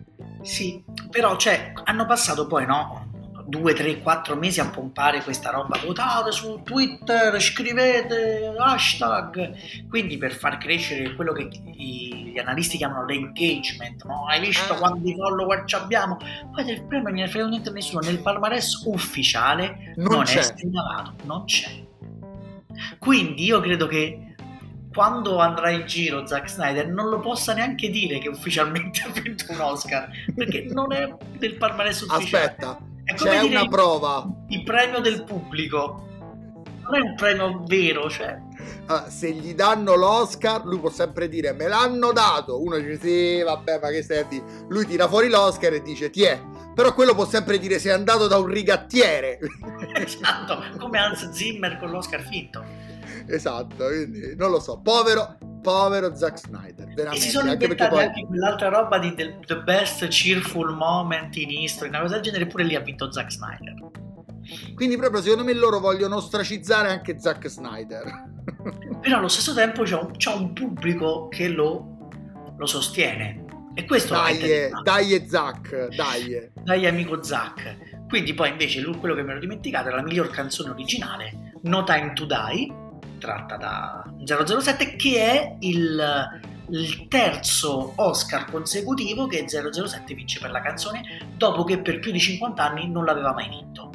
sì, però cioè, hanno passato poi, no? Due, tre, quattro mesi a pompare questa roba, votate su Twitter, scrivete hashtag, quindi per far crescere quello che gli analisti chiamano l'engagement, no? Hai visto eh. quanti follower abbiamo? Poi del premio non ne frega niente a nessuno, nel palmarès ufficiale non, non è segnalato, non c'è. Quindi io credo che quando andrà in giro Zack Snyder non lo possa neanche dire che ufficialmente ha vinto un Oscar perché non è del palmarès ufficiale. Aspetta, c'è una il, prova. Il premio del pubblico. Non è un premio vero, cioè. Ah, se gli danno l'Oscar, lui può sempre dire me l'hanno dato. Uno dice sì, vabbè, ma che stai a dire? Lui tira fuori l'Oscar e dice ti è. Però quello può sempre dire sei andato da un rigattiere. esatto, come Hans Zimmer con l'Oscar finto. Esatto, quindi non lo so. Povero, povero Zack Snyder. Veramente. E si sono anche inventati poi... anche quell'altra roba di the, the, Best Cheerful Moment in History, una cosa del genere, pure lì ha vinto Zack Snyder. Quindi proprio secondo me loro vogliono ostracizzare anche Zack Snyder. Però allo stesso tempo c'è un, c'è un pubblico che lo, lo, sostiene. E questo dai, è dai Zack, dai. Dai amico Zack. Quindi poi invece quello che mi ero dimenticato era la miglior canzone originale, No Time to Die, tratta da 007 che è il, il terzo Oscar consecutivo che 007 vince per la canzone dopo che per più di 50 anni non l'aveva mai vinto.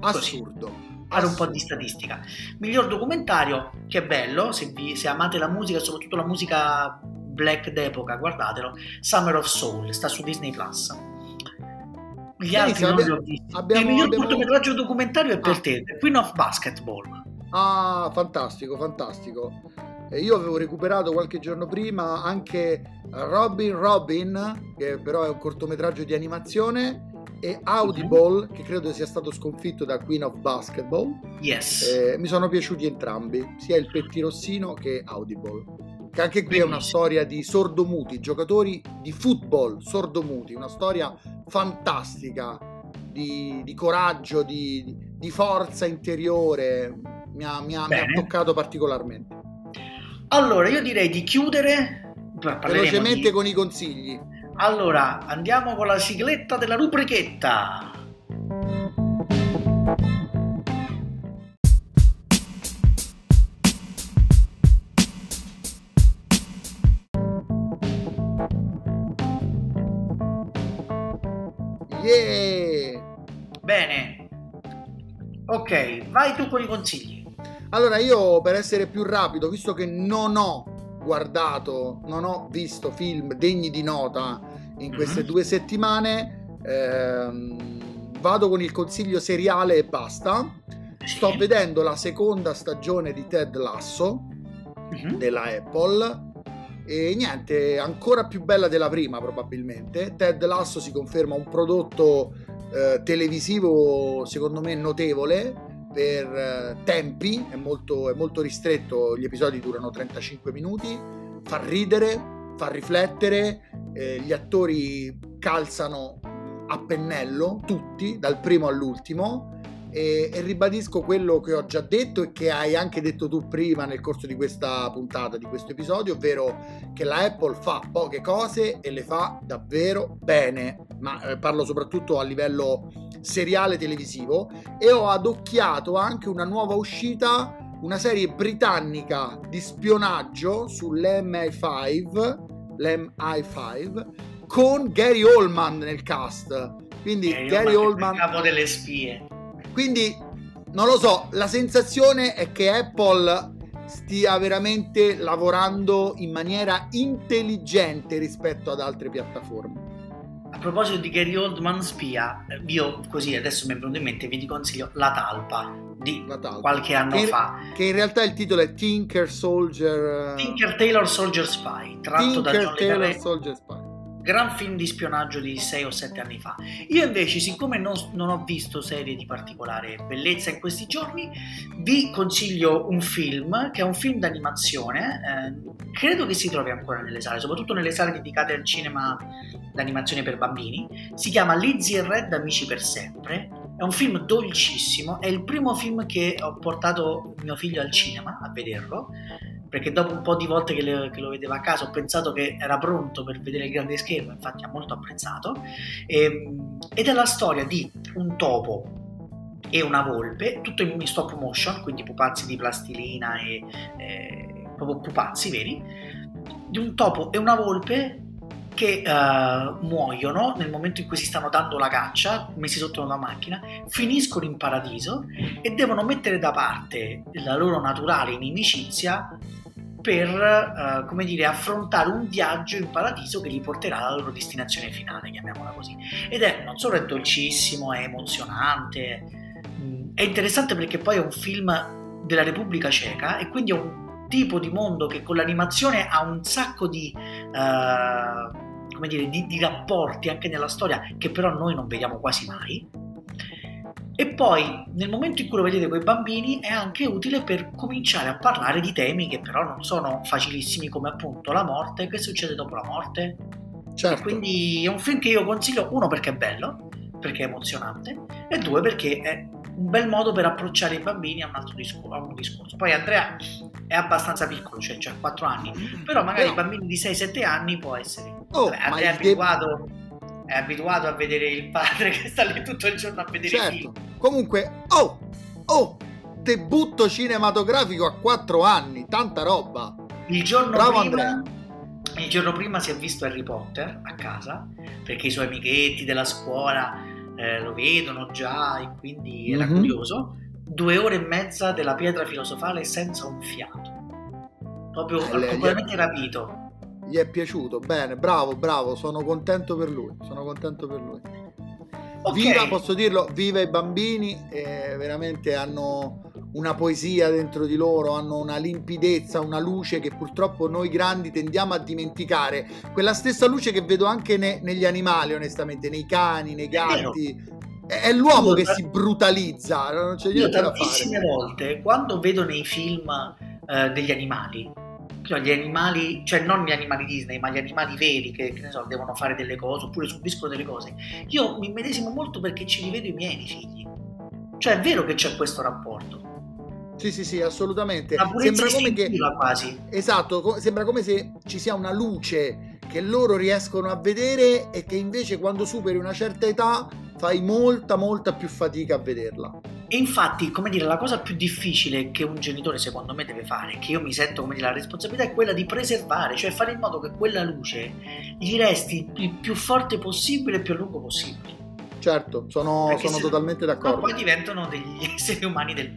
Assurdo. Fare un po' di statistica. Miglior documentario, che bello, se, vi, se amate la musica, soprattutto la musica black d'epoca, guardatelo. Summer of Soul, sta su Disney Plus. Gli altri non li ho visti. Abbiamo, il miglior abbiamo... cortometraggio documentario è per ah. te, The Queen of Basketball. Ah, fantastico, fantastico. Io avevo recuperato qualche giorno prima anche Robin Robin, che però è un cortometraggio di animazione, e Audible, che credo sia stato sconfitto da Queen of Basketball. Yes. Eh, mi sono piaciuti entrambi, sia il Pettirossino che Audible. Che anche qui Benissimo. è una storia di sordomuti, giocatori di football sordomuti, una storia fantastica di, di coraggio, di, di forza interiore, mi ha, mi ha, mi ha toccato particolarmente. Allora, io direi di chiudere velocemente di... con i consigli. Allora, andiamo con la sigletta della rubrichetta. Yeah! Bene. Ok, vai tu con i consigli. Allora io per essere più rapido, visto che non ho guardato, non ho visto film degni di nota in queste mm-hmm. due settimane, ehm, vado con il consiglio seriale e basta. Sto vedendo la seconda stagione di Ted Lasso mm-hmm. della Apple e niente, ancora più bella della prima probabilmente. Ted Lasso si conferma un prodotto eh, televisivo secondo me notevole per eh, tempi, è molto, è molto ristretto, gli episodi durano 35 minuti, fa ridere, fa riflettere, eh, gli attori calzano a pennello, tutti, dal primo all'ultimo, e, e, ribadisco quello che ho già detto e che hai anche detto tu prima nel corso di questa puntata, di questo episodio, ovvero che la Apple fa poche cose e le fa davvero bene, ma eh, parlo soprattutto a livello seriale televisivo e ho adocchiato anche una nuova uscita, una serie britannica di spionaggio sull'MI5, l'MI5 con Gary Oldman nel cast. Quindi Gary, Gary Oldman, capo delle spie. Quindi non lo so, la sensazione è che Apple stia veramente lavorando in maniera intelligente rispetto ad altre piattaforme. A proposito di Gary Oldman spia, io così adesso mi è venuto in mente, vi consiglio La Talpa di La Talpa. qualche anno Che- fa. Che in realtà il titolo è Tinker Soldier. eh, Tinker Taylor Soldier Spy, tratto da Tinker John Le Taylor Soldier Spy. Gran film di spionaggio di 6 o 7 anni fa. Io invece, siccome non, non ho visto serie di particolare bellezza in questi giorni, vi consiglio un film che è un film d'animazione, eh, credo che si trovi ancora nelle sale, soprattutto nelle sale dedicate al cinema d'animazione per bambini. Si chiama Lizzie e Red Amici per sempre. È un film dolcissimo, è il primo film che ho portato mio figlio al cinema a vederlo perché dopo un po' di volte che, le- che lo vedeva a casa ho pensato che era pronto per vedere il grande schermo, infatti ha molto apprezzato. Ehm, ed è la storia di un topo e una volpe, tutto in stop motion, quindi pupazzi di plastilina e eh, proprio pupazzi veri, di un topo e una volpe che eh, muoiono nel momento in cui si stanno dando la caccia, messi sotto una macchina, finiscono in paradiso e devono mettere da parte la loro naturale inimicizia per, eh, come dire, affrontare un viaggio in paradiso che li porterà alla loro destinazione finale, chiamiamola così. Ed è non solo è dolcissimo, è emozionante, mh, è interessante perché poi è un film della Repubblica Ceca e quindi è un tipo di mondo che con l'animazione ha un sacco di, eh, come dire, di, di rapporti anche nella storia che però noi non vediamo quasi mai. E poi nel momento in cui lo vedete con i bambini è anche utile per cominciare a parlare di temi che però non sono facilissimi come appunto la morte, che succede dopo la morte. Certo. E quindi è un film che io consiglio, uno perché è bello, perché è emozionante, e due perché è un bel modo per approcciare i bambini a un altro discorso. A un discorso. Poi Andrea è abbastanza piccolo, cioè ha 4 anni, però magari i bambini di 6-7 anni può essere. Oh, Andrea è il de- abituato, è abituato a vedere il padre che sta lì tutto il giorno a vedere Certo. film. Comunque, oh, oh, debutto cinematografico a 4 anni, tanta roba. Il giorno, Bravo, prima, il giorno prima si è visto Harry Potter a casa perché i suoi amichetti della scuola eh, lo vedono già e quindi era Mhm. curioso. Due ore e mezza della pietra filosofale senza un fiato. Proprio Eh, le- completamente rapito. Gli è piaciuto, bene, bravo, bravo, sono contento per lui, sono contento per lui. Ok, Viva, posso dirlo, viva i bambini, eh, veramente hanno una poesia dentro di loro, hanno una limpidezza, una luce che purtroppo noi grandi tendiamo a dimenticare. Quella stessa luce che vedo anche ne- negli animali, onestamente, nei cani, nei gatti. È, è l'uomo Io che si brutalizza, non c'è niente da tantissime fare. volte quando vedo nei film eh, degli animali, cioè gli animali, cioè non gli animali Disney, ma gli animali veri che, che ne so, devono fare delle cose oppure subiscono delle cose, io mi medesimo molto perché ci rivedo i miei figli. Cioè è vero che c'è questo rapporto. Sì, sì, sì, assolutamente. Sembra come che quasi. Esatto, co- sembra come se ci sia una luce che loro riescono a vedere e che invece quando superi una certa età fai molta molta più fatica a vederla. E infatti, come dire, la cosa più difficile che un genitore secondo me deve fare, che io mi sento come dire la responsabilità, è quella di preservare, cioè fare in modo che quella luce gli resti il più forte possibile e più a lungo possibile. Certo, sono, sono totalmente d'accordo. poi diventano degli esseri umani del,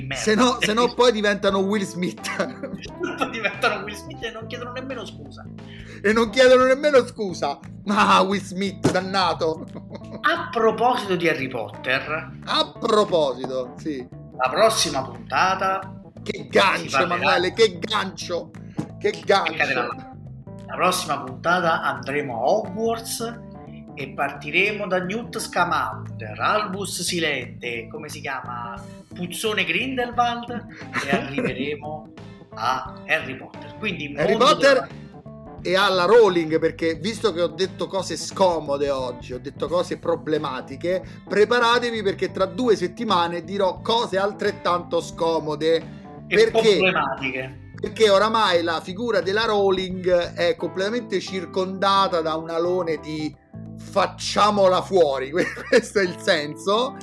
di merda. Se no, se no poi diventano Will Smith diventano Will Smith e non chiedono nemmeno scusa. e non chiedono nemmeno scusa. Ah, Will Smith, dannato. A proposito di Harry Potter, A proposito, sì. la prossima puntata Che gancio. Emanuele, che gancio. Che accadrà. gancio. La prossima puntata andremo a Hogwarts e partiremo da Newt Scamander, Albus Silente, come si chiama? Puzzone Grindelwald e arriveremo a Harry Potter. Quindi Harry Potter della- e alla Rowling perché visto che ho detto cose scomode oggi, ho detto cose problematiche, preparatevi perché tra due settimane dirò cose altrettanto scomode e perché? problematiche. perché oramai la figura della Rowling è completamente circondata da un alone di facciamola fuori, questo è il senso.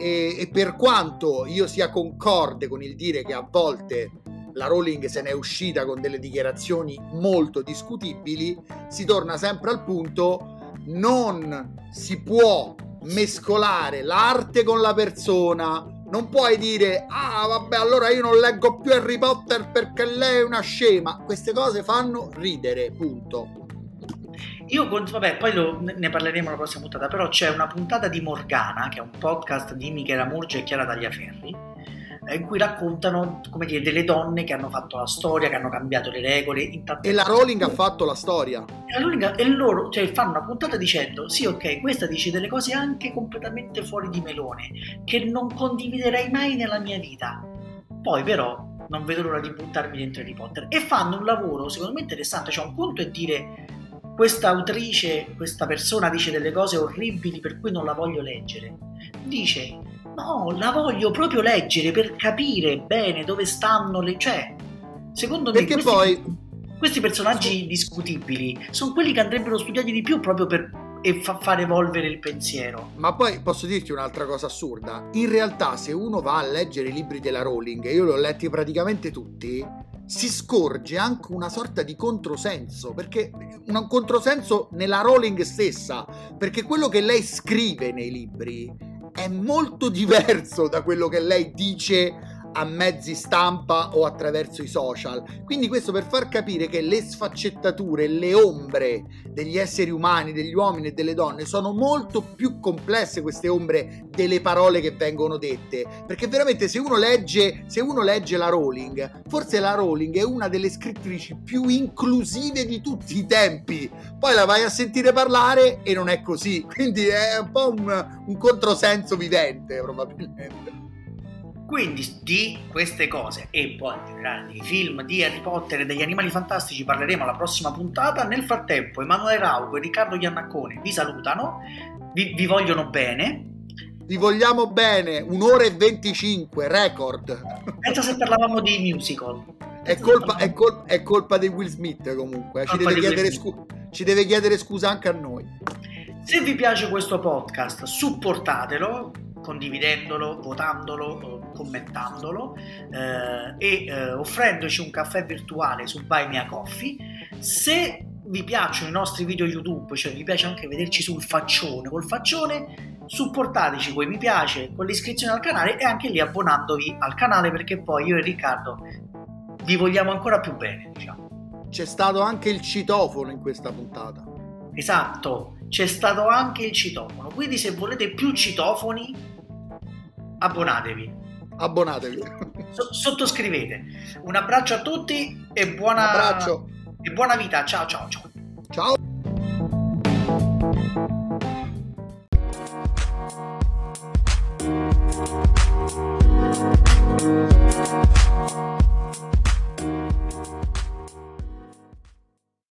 E, e per quanto io sia concorde con il dire che a volte la Rowling se n'è uscita con delle dichiarazioni molto discutibili, si torna sempre al punto, non si può mescolare l'arte con la persona, non puoi dire ah vabbè allora io non leggo più Harry Potter perché lei è una scema. Queste cose fanno ridere punto io, vabbè, poi lo, ne parleremo la prossima puntata, però c'è una puntata di Morgana, che è un podcast di Michela Murgia e Chiara Tagliaferri, eh, in cui raccontano, come dire, delle donne che hanno fatto la storia, che hanno cambiato le regole. E la Rowling ha fatto la storia. E, la Rowling, e loro cioè, fanno una puntata dicendo, sì ok, questa dice delle cose anche completamente fuori di melone, che non condividerei mai nella mia vita. Poi però non vedo l'ora di buttarmi dentro Harry Potter. E fanno un lavoro, secondo me, interessante. Cioè, un conto è dire questa autrice, questa persona dice delle cose orribili per cui non la voglio leggere. Dice, no, la voglio proprio leggere per capire bene dove stanno le... cioè, secondo Perché me... Perché poi... Questi personaggi discutibili sono quelli che andrebbero studiati di più proprio per e fa far evolvere il pensiero. Ma poi posso dirti un'altra cosa assurda. In realtà, se uno va a leggere i libri della Rowling, e io li ho letti praticamente tutti, si scorge anche una sorta di controsenso, perché un controsenso nella Rowling stessa, perché quello che lei scrive nei libri è molto diverso da quello che lei dice a mezzi stampa o attraverso i social. Quindi questo per far capire che le sfaccettature, le ombre degli esseri umani, degli uomini e delle donne sono molto più complesse queste ombre delle parole che vengono dette, perché veramente se uno legge, se uno legge la Rowling, forse la Rowling è una delle scrittrici più inclusive di tutti i tempi. Poi la vai a sentire parlare e non è così, quindi è un po' un, un controsenso vivente probabilmente. Quindi di queste cose e poi in generale dei film di Harry Potter e degli animali fantastici parleremo alla prossima puntata. Nel frattempo Emanuele Rauco e Riccardo Iannaccone vi salutano, vi, vi vogliono bene. Vi vogliamo bene, un'ora e 25, record. Pensa se parlavamo di musical. È colpa, è, col- è colpa, di Will Smith comunque, ci deve, scu- ci deve chiedere scusa anche a noi. Se vi piace questo podcast, supportatelo condividendolo, votandolo, commentandolo eh, e eh, offrendoci un caffè virtuale su Buy Me a Coffee. Se vi piacciono i nostri video YouTube, cioè vi piace anche vederci sul faccione, col faccione, supportateci con i mi piace, con l'iscrizione al canale e anche lì abbonandovi al canale perché poi io e Riccardo vi vogliamo ancora più bene, diciamo. C'è stato anche il citofono in questa puntata. Esatto, c'è stato anche il citofono. Quindi se volete più citofoni, abbonatevi. Abbonatevi. So- sottoscrivete. Un abbraccio a tutti e buona, e buona vita. Ciao ciao ciao. Ciao.